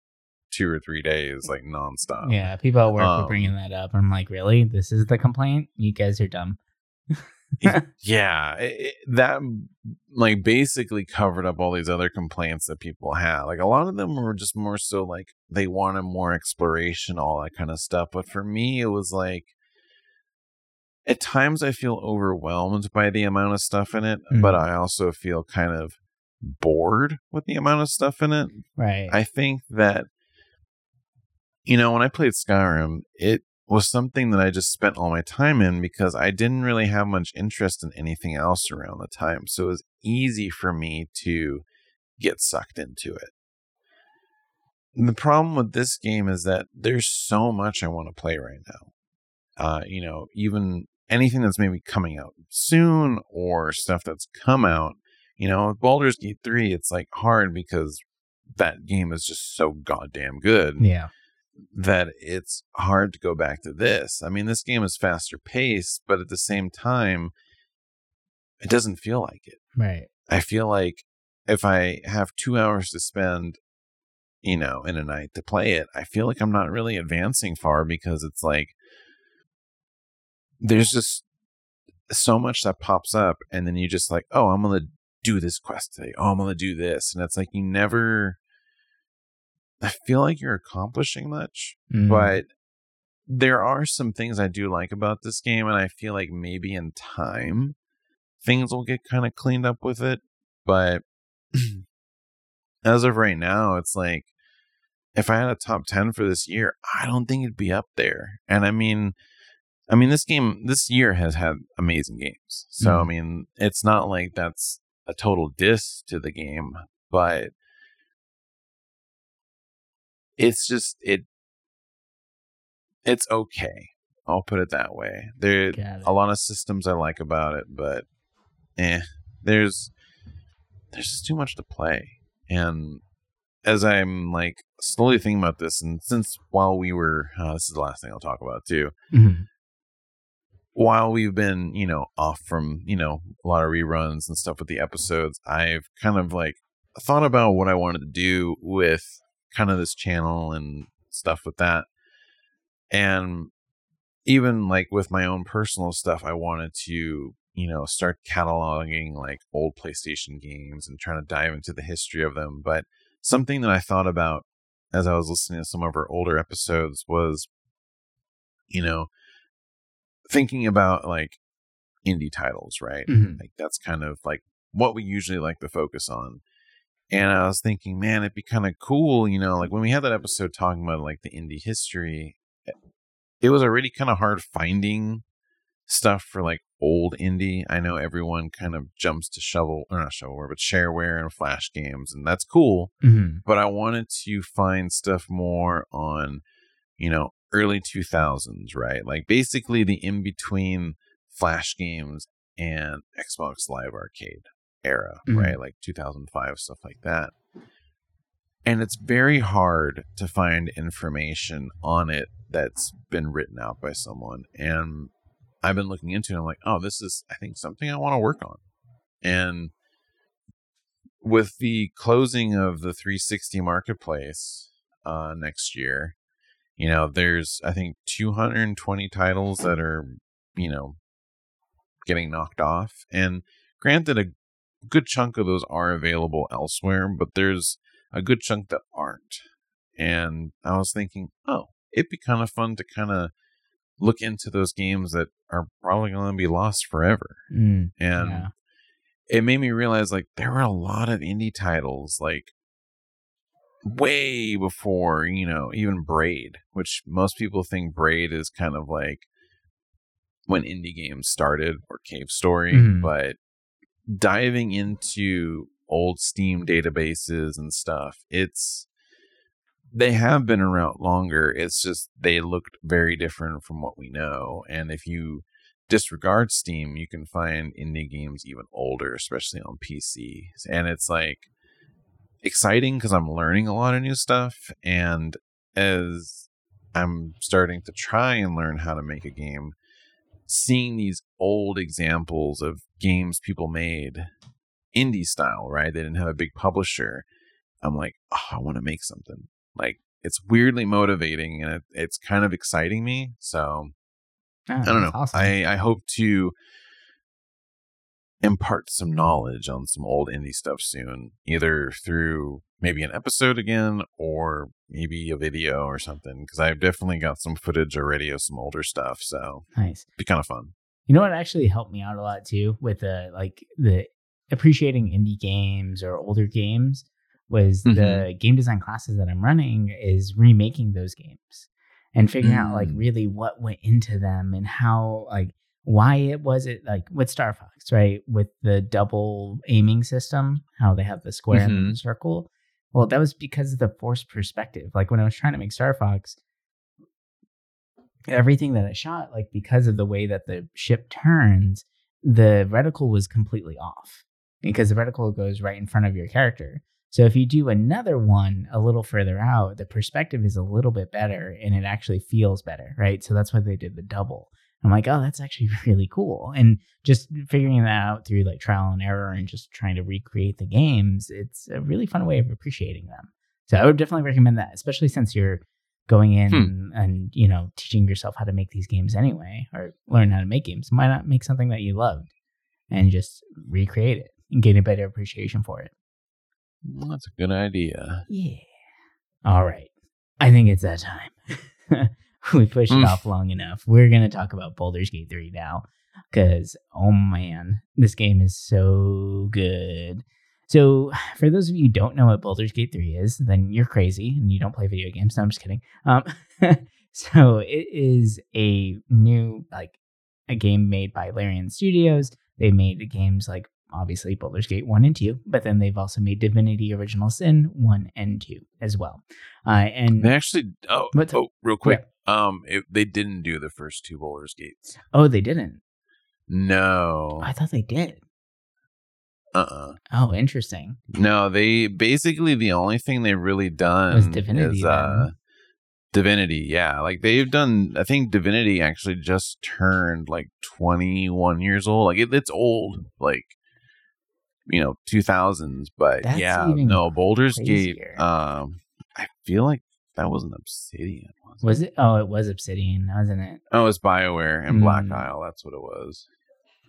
two or three days like nonstop Yeah, people at work were um, bringing that up. I'm like, really? This is the complaint? You guys are dumb. yeah it, that like basically covered up all these other complaints that people had like a lot of them were just more so like they wanted more exploration all that kind of stuff but for me it was like at times i feel overwhelmed by the amount of stuff in it but Mhm. i also feel kind of bored with the amount of stuff in it right. I think that you know when I played Skyrim, it was something that I just spent all my time in because I didn't really have much interest in anything else around the time. So it was easy for me to get sucked into it. The problem with this game is that there's so much I want to play right now. Uh, you know, even anything that's maybe coming out soon or stuff that's come out. You know, with Baldur's Gate 3, it's like hard because that game is just so goddamn good. Yeah. That it's hard to go back to this. I mean, this game is faster paced, but at the same time, it doesn't feel like it. Right. I feel like if I have two hours to spend, you know, in a night to play it, I feel like I'm not really advancing far because it's like there's just so much that pops up, and then you just like, oh, I'm gonna do this quest today. Oh, I'm gonna do this, and it's like you never. I feel like you're accomplishing much, Mhm. but there are some things I do like about this game, and I feel like maybe in time things will get kind of cleaned up with it. But as of right now, it's like if I had a top 10 for this year, I don't think it'd be up there. And I mean, I mean, this game this year has had amazing games. So, I Mhm. mean, it's not like that's a total diss to the game, but it's just, it, it's okay. I'll put it that way. There, a lot of systems I like about it, but eh, there's there's just too much to play. And as I'm like slowly thinking about this, and since while we were, uh, this is the last thing I'll talk about too. Mhm. While we've been, you know, off from, you know, a lot of reruns and stuff with the episodes, I've kind of like thought about what I wanted to do with kind of this channel and stuff with that. And even like with my own personal stuff, I wanted to, you know, start cataloging like old PlayStation games and trying to dive into the history of them. But something that I thought about as I was listening to some of our older episodes was, you know, thinking about like indie titles, right? Mhm. Like that's kind of like what we usually like to focus on. And I was thinking, man, it'd be kind of cool, you know, like when we had that episode talking about like the indie history, it was already kind of hard finding stuff for like old indie. I know everyone kind of jumps to shovel or not shovelware, but shareware and flash games, and that's cool. Mhm. But I wanted to find stuff more on, you know, early 2000s, right? Like basically the in between flash games and Xbox Live Arcade era, Mhm. right? Like 2005 stuff like that. And it's very hard to find information on it that's been written out by someone. And I've been looking into it. I'm like, oh, this is, I think, something I want to work on. And with the closing of the 360 marketplace uh, next year, you know, there's, I think, 220 titles that are, you know, getting knocked off. And granted, a good chunk of those are available elsewhere, but there's a good chunk that aren't. And I was thinking, oh, it'd be kind of fun to kind of look into those games that are probably going to be lost forever. Mm. And Yeah. it made me realize like there were a lot of indie titles like way before, you know, even Braid, which most people think Braid is kind of like when indie games started or Cave Story, Mhm. but diving into old Steam databases and stuff, it's they have been around longer. It's just they looked very different from what we know. And if you disregard Steam, you can find indie games even older, especially on PC. And it's like exciting because I'm learning a lot of new stuff. And as I'm starting to try and learn how to make a game, seeing these old examples of games people made indie style, right? They didn't have a big publisher. I'm like, oh, I want to make something. Like, it's weirdly motivating and it, it's kind of exciting me. So, Oh, I don't know. Awesome. I, I hope to impart some knowledge on some old indie stuff soon, either through maybe an episode again or maybe a video or something. Because I've definitely got some footage already of some older stuff. So nice. be kind of fun. You know what actually helped me out a lot too with the like the appreciating indie games or older games was Mm-hmm. the game design classes that I'm running is remaking those games and figuring out like Mm. really what went into them and how like why it was it like with Star Fox, right? With the double aiming system, how they have the square and Mhm. the circle. Well, that was because of the forced perspective. Like when I was trying to make Star Fox, everything that I shot, like because of the way that the ship turns, the reticle was completely off because the reticle goes right in front of your character. So if you do another one a little further out, the perspective is a little bit better and it actually feels better, right? So that's why they did the double. I'm like, oh, that's actually really cool. And just figuring that out through like trial and error and just trying to recreate the games, it's a really fun way of appreciating them. So I would definitely recommend that, especially since you're going in Hmm. and, you know, teaching yourself how to make these games anyway, or learn how to make games. Why not make something that you loved and just recreate it and gain a better appreciation for it? Well, that's a good idea. Yeah. All right. I think it's that time. we pushed it Mm. off long enough. We're going to talk about Baldur's Gate 3 now because, oh man, this game is so good. So, for those of you who don't know what Baldur's Gate 3 is, then you're crazy and you don't play video games. No, I'm just kidding. Um, so, it is a new, like, a game made by Larian Studios. They made games like obviously Baldur's Gate 1 and 2, but then they've also made Divinity Original Sin 1 and 2 as well. Uh, and They actually. Oh, oh real quick. Um, it, they didn't do the first two Baldur's Gates. oh, they didn't. No. I thought they did. Uh. uh Oh, interesting. No. They basically the only thing they've really done Was Divinity, is uh, Divinity. Yeah, like they've done. I think Divinity actually just turned like twenty one years old. Like it, it's old. Like you know, two thousands. But That's yeah, no, Baldur's crazier. Gate. Um, I feel like that wasn't Obsidian. Was it? Was it? Oh, it was Obsidian, wasn't it? Oh, it's Bioware and Black Mm. Isle. That's what it was.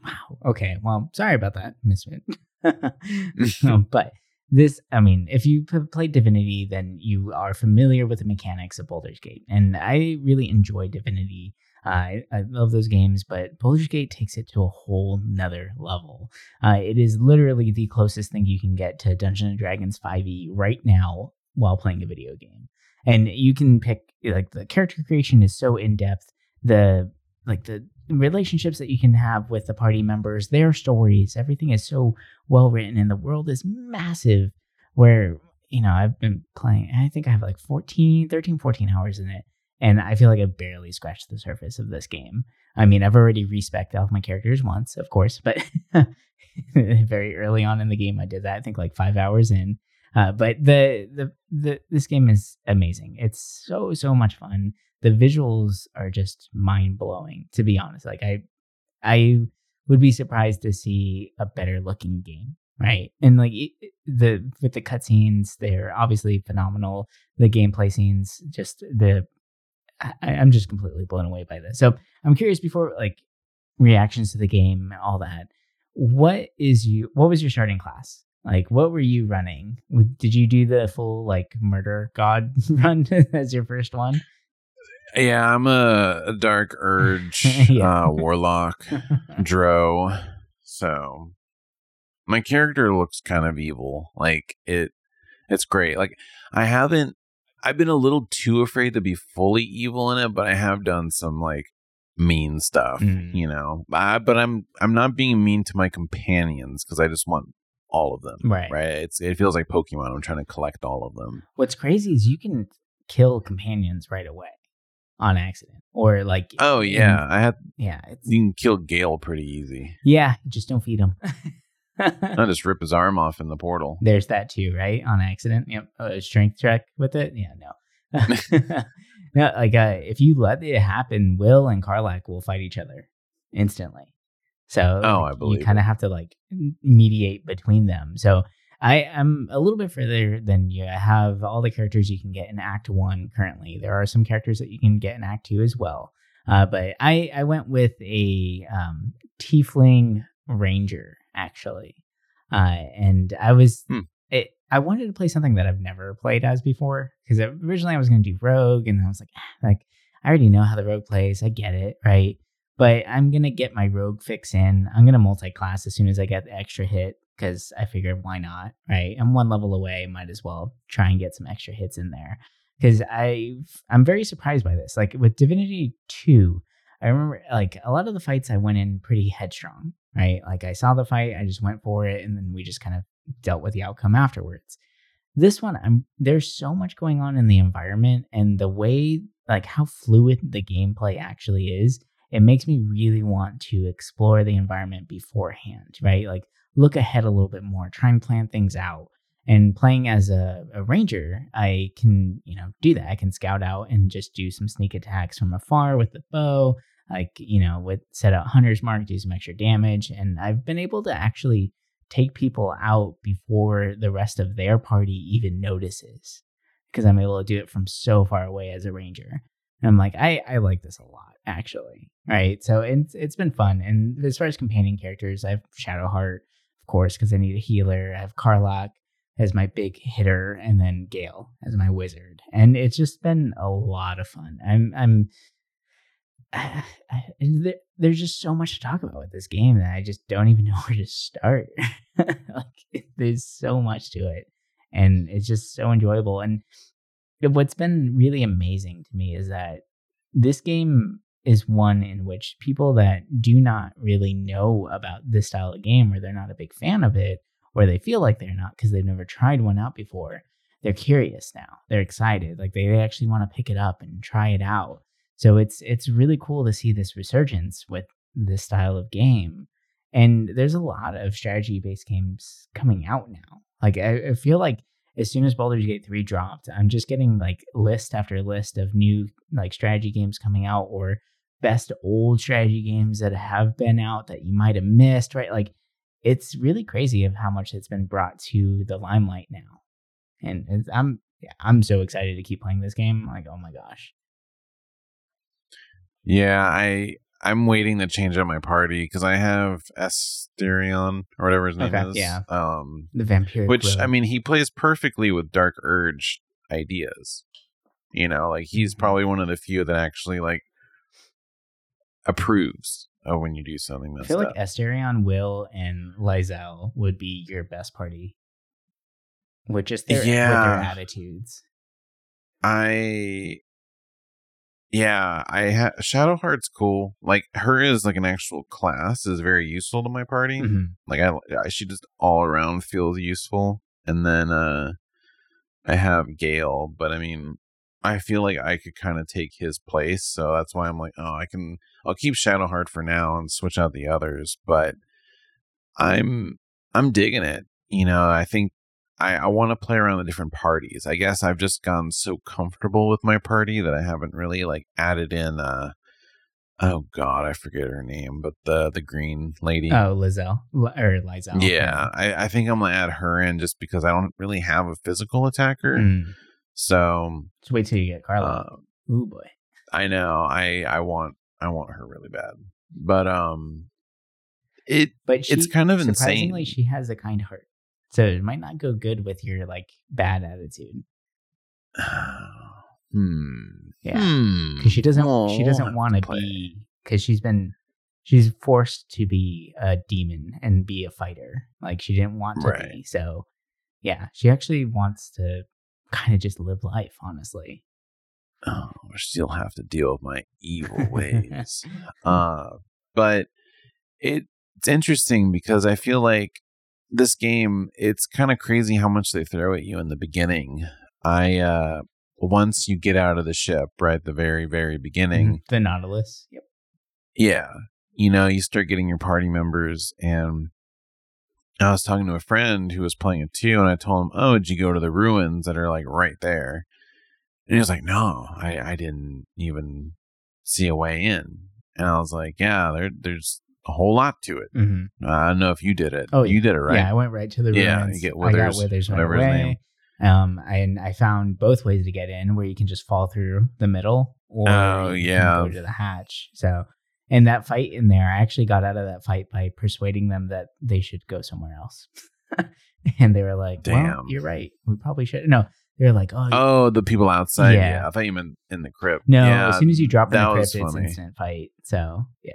Wow. Okay. Well, sorry about that, Misfit. Um, but this, I mean, if you have played Divinity, then you are familiar with the mechanics of Baldur's Gate. And I really enjoy Divinity. Uh, I, I love those games, but Baldur's Gate takes it to a whole nother level. Uh, it is literally the closest thing you can get to Dungeons and Dragons 5e right now while playing a video game. And you can pick like the character creation is so in depth. The like the relationships that you can have with the party members, their stories, everything is so well written and the world is massive where you know i've been playing i think i have like 14 13 14 hours in it. And i feel like i barely scratched the surface of this game. I mean i've already respecced all of my characters once of course but very early on in the game i did that i think like five hours in uh, but the, the the this game is amazing. It's so so much fun. The visuals are just mind blowing to be honest. Like i i would be surprised to see a better looking game right? And like it, the with the cutscenes they're obviously phenomenal. The gameplay scenes just the I, i'm just completely blown away by this. So i'm curious before like reactions to the game all that what is you what was your starting class like what were you running did you do the full like murder god run as your first one Yeah, I'm a, a dark urge Yeah. uh, warlock drow. So my character looks kind of evil. Like it, it's great. Like I haven't. I've been a little too afraid to be fully evil in it, but I have done some like mean stuff. Mm. You know, I, but I'm I'm not being mean to my companions because I just want all of them. Right. Right. It's it feels like Pokemon. I'm trying to collect all of them. what's crazy is you can kill companions right away on accident or like Oh in- yeah, I had yeah you can kill Gale pretty easy. yeah just don't feed him. I just rip his arm off in the portal. there's that too right on accident yep a strength check with it yeah no no like uh, if you let it happen Wyll and Karlach will fight each other instantly so Oh, like, I believe you kind of have to like mediate between them so I am a little bit further than you. I have all the characters you can get in Act One currently. There are some characters that you can get in Act Two as well. Uh, but I I went with a um, Tiefling Ranger actually, uh, and I was Hmm. it. I wanted to play something that I've never played as before because originally I was going to do Rogue, and I was like, "Ah, like I already know how the Rogue plays. I get it, right? But I'm gonna get my Rogue fix in. I'm gonna multi-class as soon as I get the extra hit because I figured why not, right? I'm one level away, might as well try and get some extra hits in there. Because I I'm very surprised by this. Like with Divinity Two, I remember like a lot of the fights I went in pretty headstrong, right? Like I saw the fight, I just went for it, and then we just kind of dealt with the outcome afterwards. This one, I'm there's so much going on in the environment and the way like how fluid the gameplay actually is. It makes me really want to explore the environment beforehand, right? Like look ahead a little bit more, try and plan things out. And playing as a, a ranger, I can, you know, do that. I can scout out and just do some sneak attacks from afar with the bow, like, you know, with set out hunter's mark, do some extra damage. And I've been able to actually take people out before the rest of their party even notices because I'm able to do it from so far away as a ranger. And I'm like, I, I like this a lot, actually. Right. So it's it's been fun. And as far as companion characters, I have Shadowheart, of course, because I need a healer. I have Karlach as my big hitter, and then Gale as my wizard. And it's just been a lot of fun. I'm I'm I, I, there, there's just so much to talk about with this game that I just don't even know where to start. like there's so much to it, and it's just so enjoyable. And what's been really amazing to me is that this game is one in which people that do not really know about this style of game, or they're not a big fan of it, or they feel like they're not because they've never tried one out before, they're curious now. They're excited, like they actually want to pick it up and try it out so it's it's really cool to see this resurgence with this style of game. And there's a lot of strategy based games coming out now. Like I, I feel like as soon as Baldur's Gate 3 dropped, I'm just getting like list after list of new like strategy games coming out or best old strategy games that have been out that you might have missed, right? Like it's really crazy of how much it's been brought to the limelight now. And I'm yeah, I'm so excited to keep playing this game. Like, oh my gosh. Yeah, I I'm waiting to change up my party because I have Astarion or whatever his name Okay, is. yeah. Um, The vampire. which I mean, he plays perfectly with Dark Urge ideas. You know, like he's Mhm. probably one of the few that actually like approves of when you do something I feel like up. Astarion, Wyll, and Lizelle would be your best party. With just their, with their attitudes. I yeah, I ha- Shadowheart's cool. Like her is like an actual class is very useful to my party. Mhm. Like I, I she just all around feels useful. And then uh I have Gale, but I mean I feel like I could kind of take his place, so that's why I'm like, oh, I can I'll keep Shadowheart for now and switch out the others, but I'm I'm digging it. You know, I think I, I want to play around the different parties. I guess I've just gone so comfortable with my party that I haven't really like added in uh oh god, I forget her name, but the the green lady. Oh, Lizelle. L- or Lizelle. yeah, I, I think I'm gonna add her in just because I don't really have a physical attacker. Mm. So Just wait till you get Karlach. uh, Ooh, boy. I know I I want I want her really bad, but um, it But she, it's kind of surprisingly, insane. she has a kind heart. So it might not go good with your like bad attitude. hmm. Yeah. Hmm. because she doesn't Well, she doesn't want to be because she's been she's forced to be a demon and be a fighter like she didn't want to Right. be so yeah she actually wants to kind of just live life honestly Oh, I still have to deal with my evil ways. uh, but it, it's interesting because I feel like this game, it's kind of crazy how much they throw at you in the beginning. I, uh, once you get out of the ship, right, the very, very beginning, Mhm. the nautilus yep yeah, you know, you start getting your party members and I was talking to a friend who was playing it too, and I told him, "Oh, did you go to the ruins that are like right there?" And he was like, "No, I, I didn't even see a way in." And I was like, "Yeah, there, there's a whole lot to it. hmm I don't know if you did it. Oh, you did it right. yeah i went right to the Yeah, ruins you get i got Withers, withers right whatever his away um and i found both ways to get in where you can just fall through the middle or Oh, yeah. go to the hatch so and that fight in there i actually got out of that fight by persuading them that they should go somewhere else and they were like well Damn. you're right we probably should no they're like oh, Oh, the people outside. Yeah. Yeah, I thought you meant in the crypt. no yeah, as soon as you drop in that the crypt it's funny. instant fight so yeah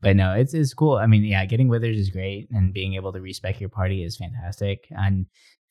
but no it's, it's cool i mean yeah getting withers is great and being able to respec your party is fantastic and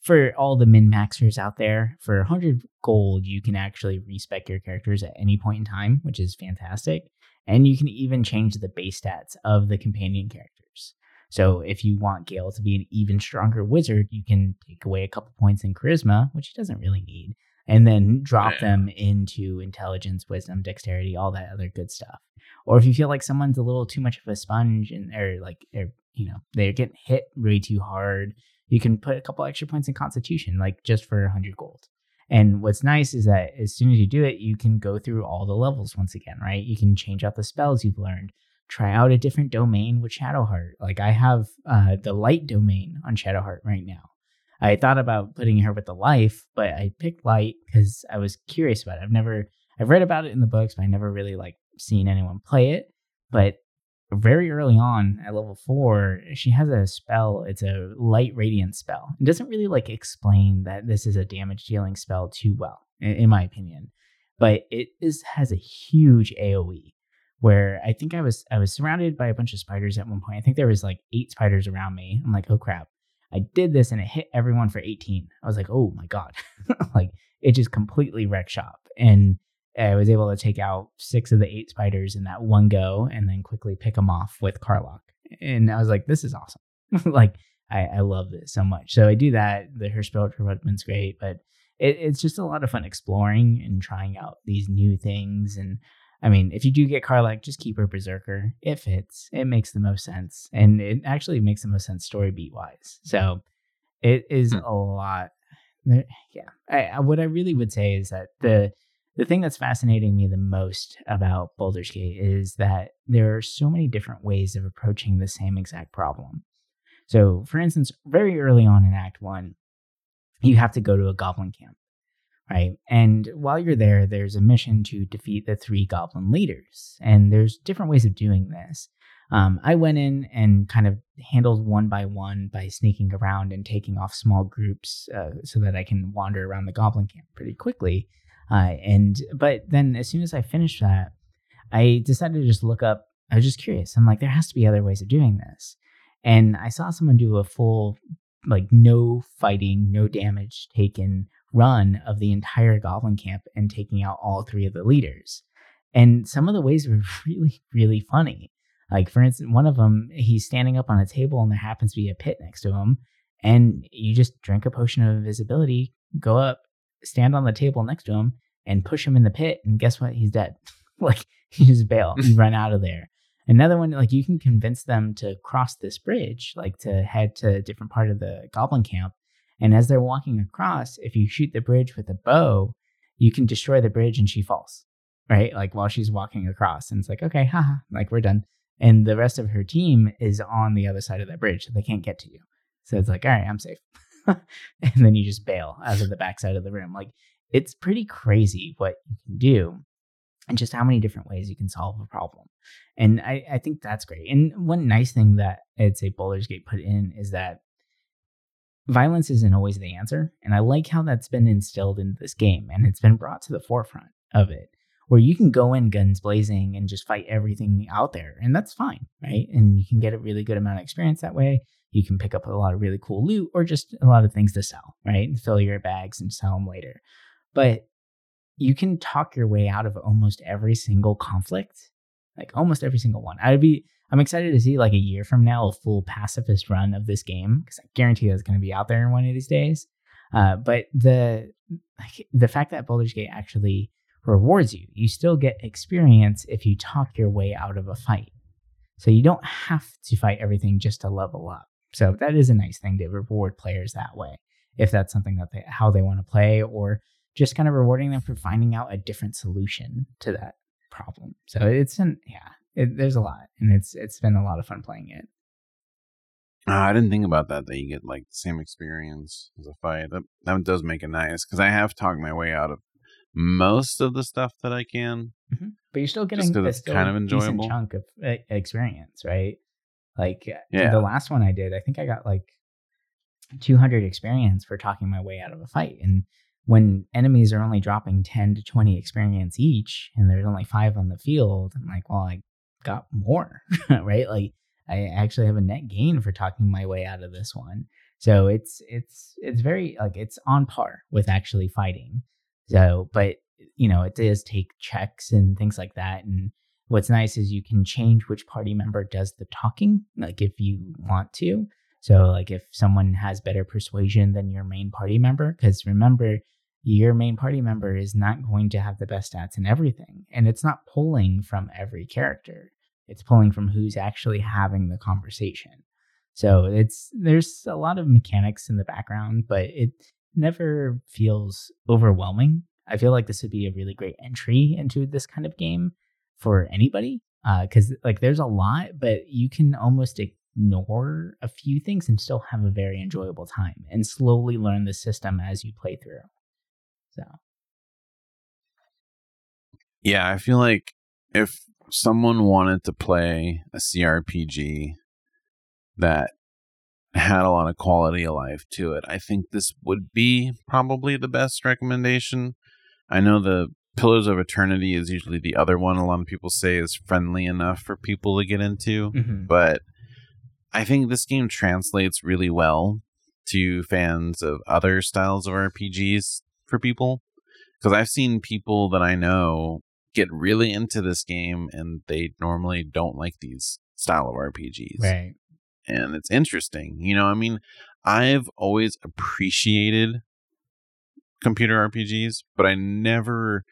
for all the min maxers out there, for 100 gold, you can actually respec your characters at any point in time, which is fantastic. And you can even change the base stats of the companion characters. So if you want Gale to be an even stronger wizard, you can take away a couple points in charisma, which he doesn't really need, and then drop yeah. them into intelligence, wisdom, dexterity, all that other good stuff. Or if you feel like someone's a little too much of a sponge and or like or you know they're getting hit way too hard, you can put a couple extra points in Constitution, like just for 100 gold. And what's nice is that as soon as you do it, you can go through all the levels once again, right? You can change out the spells you've learned, try out a different domain with Shadowheart. Like I have uh, the light domain on Shadowheart right now. I thought about putting mm. her with the life, but I picked light because I was curious about it. I've never, I've read about it in the books, but I never really like seen anyone play it. But very early on at level four, she has a spell. It's a light radiant spell. It doesn't really like explain that this is a damage dealing spell too well, in, in my opinion. But it is has a huge AOE where I think I was I was surrounded by a bunch of spiders at one point. I think there was like eight spiders around me. I'm like, oh crap. I did this and it hit everyone for 18. I was like, oh my God. like it just completely wrecked shop. And I was able to take out six of the eight spiders in that one go and then quickly pick them off with Karlach. And I was like, this is awesome. like, I, I love this so much. So I do that. The her spell department's great, but it, it's just a lot of fun exploring and trying out these new things. And I mean, if you do get Karlach, just keep her Berserker. It fits. It makes the most sense. And it actually makes the most sense story beat wise. So it is hmm. a lot. Yeah. I, what I really would say is that the the thing that's fascinating me the most about Baldur's Gate is that there are so many different ways of approaching the same exact problem. So, for instance, very early on in Act One, you have to go to a goblin camp, right? And while you're there, there's a mission to defeat the three goblin leaders. And there's different ways of doing this. Um, I went in and kind of handled one by one by sneaking around and taking off small groups uh, so that I can wander around the goblin camp pretty quickly uh, and but then as soon as I finished that, I decided to just look up. I was just curious. I'm like, there has to be other ways of doing this. And I saw someone do a full, like, no fighting, no damage taken run of the entire goblin camp and taking out all three of the leaders. And some of the ways were really, really funny. Like, for instance, one of them, he's standing up on a table and there happens to be a pit next to him. And you just drink a potion of invisibility, go up, stand on the table next to him and push him in the pit. And guess what? He's dead. like you just bail, you run out of there. Another one, like you can convince them to cross this bridge, like to head to a different part of the goblin camp. And as they're walking across, if you shoot the bridge with a bow, you can destroy the bridge and she falls, right? Like while she's walking across. And it's like, okay, haha, like we're done. And the rest of her team is on the other side of that bridge, so they can't get to you. So it's like, all right, I'm safe. and then you just bail out of the backside of the room. Like it's pretty crazy what you can do and just how many different ways you can solve a problem. And I, I think that's great. And one nice thing that I'd say Baldur's Gate put in is that violence isn't always the answer. And I like how that's been instilled into this game and it's been brought to the forefront of it, where you can go in guns blazing and just fight everything out there. And that's fine, right? And you can get a really good amount of experience that way. You can pick up a lot of really cool loot or just a lot of things to sell, right? And fill your bags and sell them later. But you can talk your way out of almost every single conflict, like almost every single one. I'd be, I'm excited to see like a year from now a full pacifist run of this game because I guarantee that's going to be out there in one of these days. Uh, but the the fact that Baldur's Gate actually rewards you, you still get experience if you talk your way out of a fight. So you don't have to fight everything just to level up. So that is a nice thing to reward players that way, if that's something that they how they want to play, or just kind of rewarding them for finding out a different solution to that problem. So it's an yeah, it, there's a lot, and it's it's been a lot of fun playing it. Uh, I didn't think about that. That you get like the same experience as a fight. That that does make it nice because I have talked my way out of most of the stuff that I can. Mm-hmm. But you're still getting a still kind of enjoyable chunk of uh, experience, right? Like uh, yeah. the last one I did, I think I got like 200 experience for talking my way out of a fight. And when enemies are only dropping 10 to 20 experience each and there's only five on the field, I'm like, well, I got more, right? Like I actually have a net gain for talking my way out of this one. So it's it's it's very like it's on par with actually fighting. So, but you know, it does take checks and things like that. And what's nice is you can change which party member does the talking, like if you want to. So, like if someone has better persuasion than your main party member, because remember, your main party member is not going to have the best stats in everything. And it's not pulling from every character, it's pulling from who's actually having the conversation. So, it's there's a lot of mechanics in the background, but it never feels overwhelming. I feel like this would be a really great entry into this kind of game for anybody because uh, like there's a lot, but you can almost ignore a few things and still have a very enjoyable time and slowly learn the system as you play through. So, yeah, I feel like if someone wanted to play a CRPG that had a lot of quality of life to it, I think this would be probably the best recommendation. I know the Pillars of Eternity is usually the other one a lot of people say is friendly enough for people to get into, mm-hmm. but I think this game translates really well to fans of other styles of RPGs for people because I've seen people that I know get really into this game and they normally don't like these style of RPGs. Right. And it's interesting. You know, I mean, I've always appreciated computer RPGs, but I never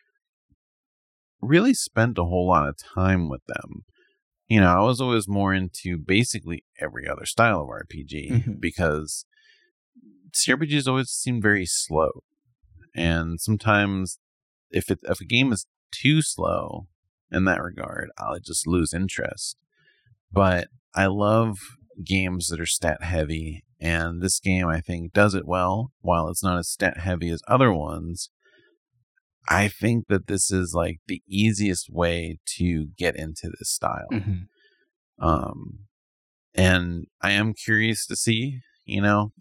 really spent a whole lot of time with them. You know, I was always more into basically every other style of RPG Mhm. because CRPGs always seem very slow. And sometimes if it if a game is too slow in that regard, I'll just lose interest. But I love games that are stat heavy and this game I think does it well while it's not as stat heavy as other ones. I think that this is like the easiest way to get into this style. Mhm. Um, and I am curious to see, you know,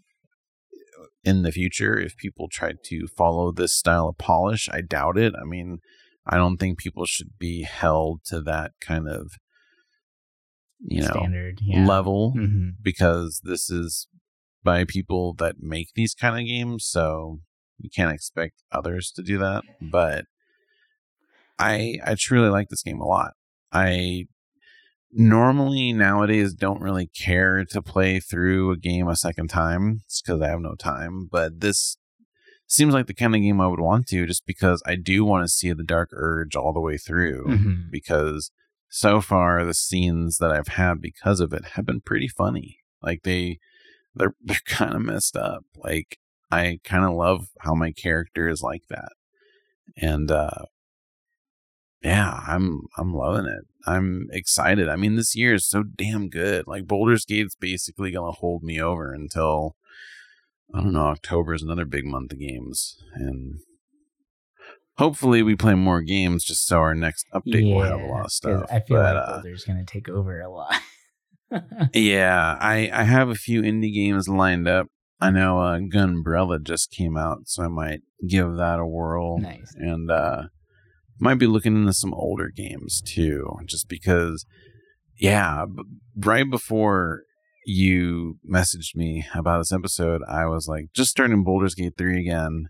in the future if people try to follow this style of polish. I doubt it. I mean, I don't think people should be held to that kind of, you know, Standard. Yeah. level hmm because this is by people that make these kind of games. So you can't expect others to do that. But I I truly like this game a lot. I normally nowadays don't really care to play through a game a second time because I have no time. But this seems like the kind of game I would want to just because I do want to see the Dark Urge all the way through Mhm. because so far the scenes that I've had because of it have been pretty funny. Like they they're they're kind of messed up. Like I kind of love how my character is like that. And uh yeah, I'm I'm loving it. I'm excited. I mean, this year is so damn good. Like Baldur's Gate's basically gonna hold me over until I don't know. October is another big month of games, and hopefully we play more games just so our next update will have a lot of stuff. I feel But, like uh, Baldur's going to take over a lot. yeah, I I have a few indie games lined up. I know uh, Gunbrella just came out, so I might give that a whirl. nice. and uh might be looking into some older games too just because yeah b- right before you messaged me about this episode i was like just starting Baldur's Gate 3 again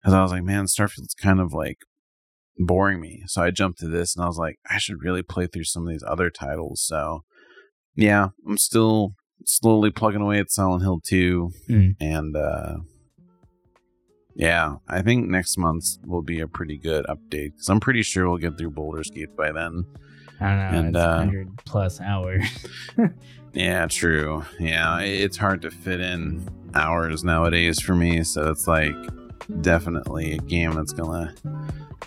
because i was like man starfield's kind of like boring me so i jumped to this and i was like i should really play through some of these other titles so yeah i'm still slowly plugging away at silent hill 2 Mm. and uh yeah, I think next month will be a pretty good update because I'm pretty sure we'll get through Baldur's Gate by then. I don't know. And, it's uh, 100 plus hours. Yeah, true. Yeah, it's hard to fit in hours nowadays for me, so it's like definitely a game that's gonna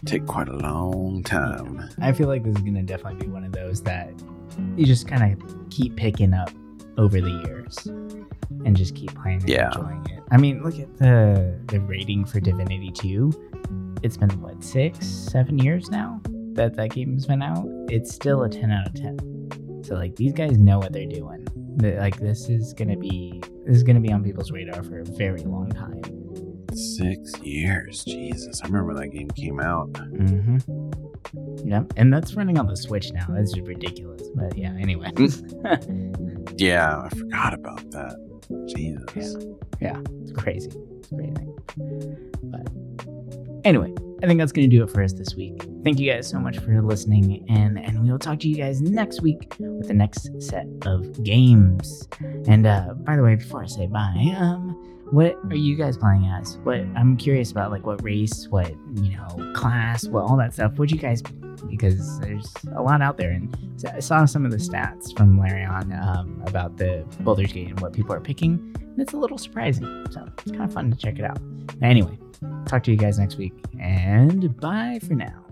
take quite a long time. I feel like this is going to definitely be one of those that you just kind of keep picking up over the years and just keep playing and Yeah. enjoying it. I mean, look at the the rating for Divinity 2. It's been what, 6, 7 years now that that game's been out. It's still a 10 out of 10. So like these guys know what they're doing. The- Like this is going to be this is to be on people's radar for a very long time. Six years, Jesus! I remember when that game came out. Mm-hmm. Yep. And that's running on the Switch now. That's just ridiculous. But yeah, anyway. Yeah, I forgot about that. Jesus. Yeah, it's crazy. It's crazy. But anyway, I think that's going to do it for us this week. Thank you guys so much for listening, and and we will talk to you guys next week with the next set of games. And uh, by the way, before I say bye, um, what are you guys playing as? What I'm curious about, like what race, what you know, class, what all that stuff. What you guys? Because there's a lot out there, and I saw some of the stats from Larian um, about the Baldur's Gate and what people are picking, and it's a little surprising. So it's kind of fun to check it out. Anyway, talk to you guys next week, and bye for now.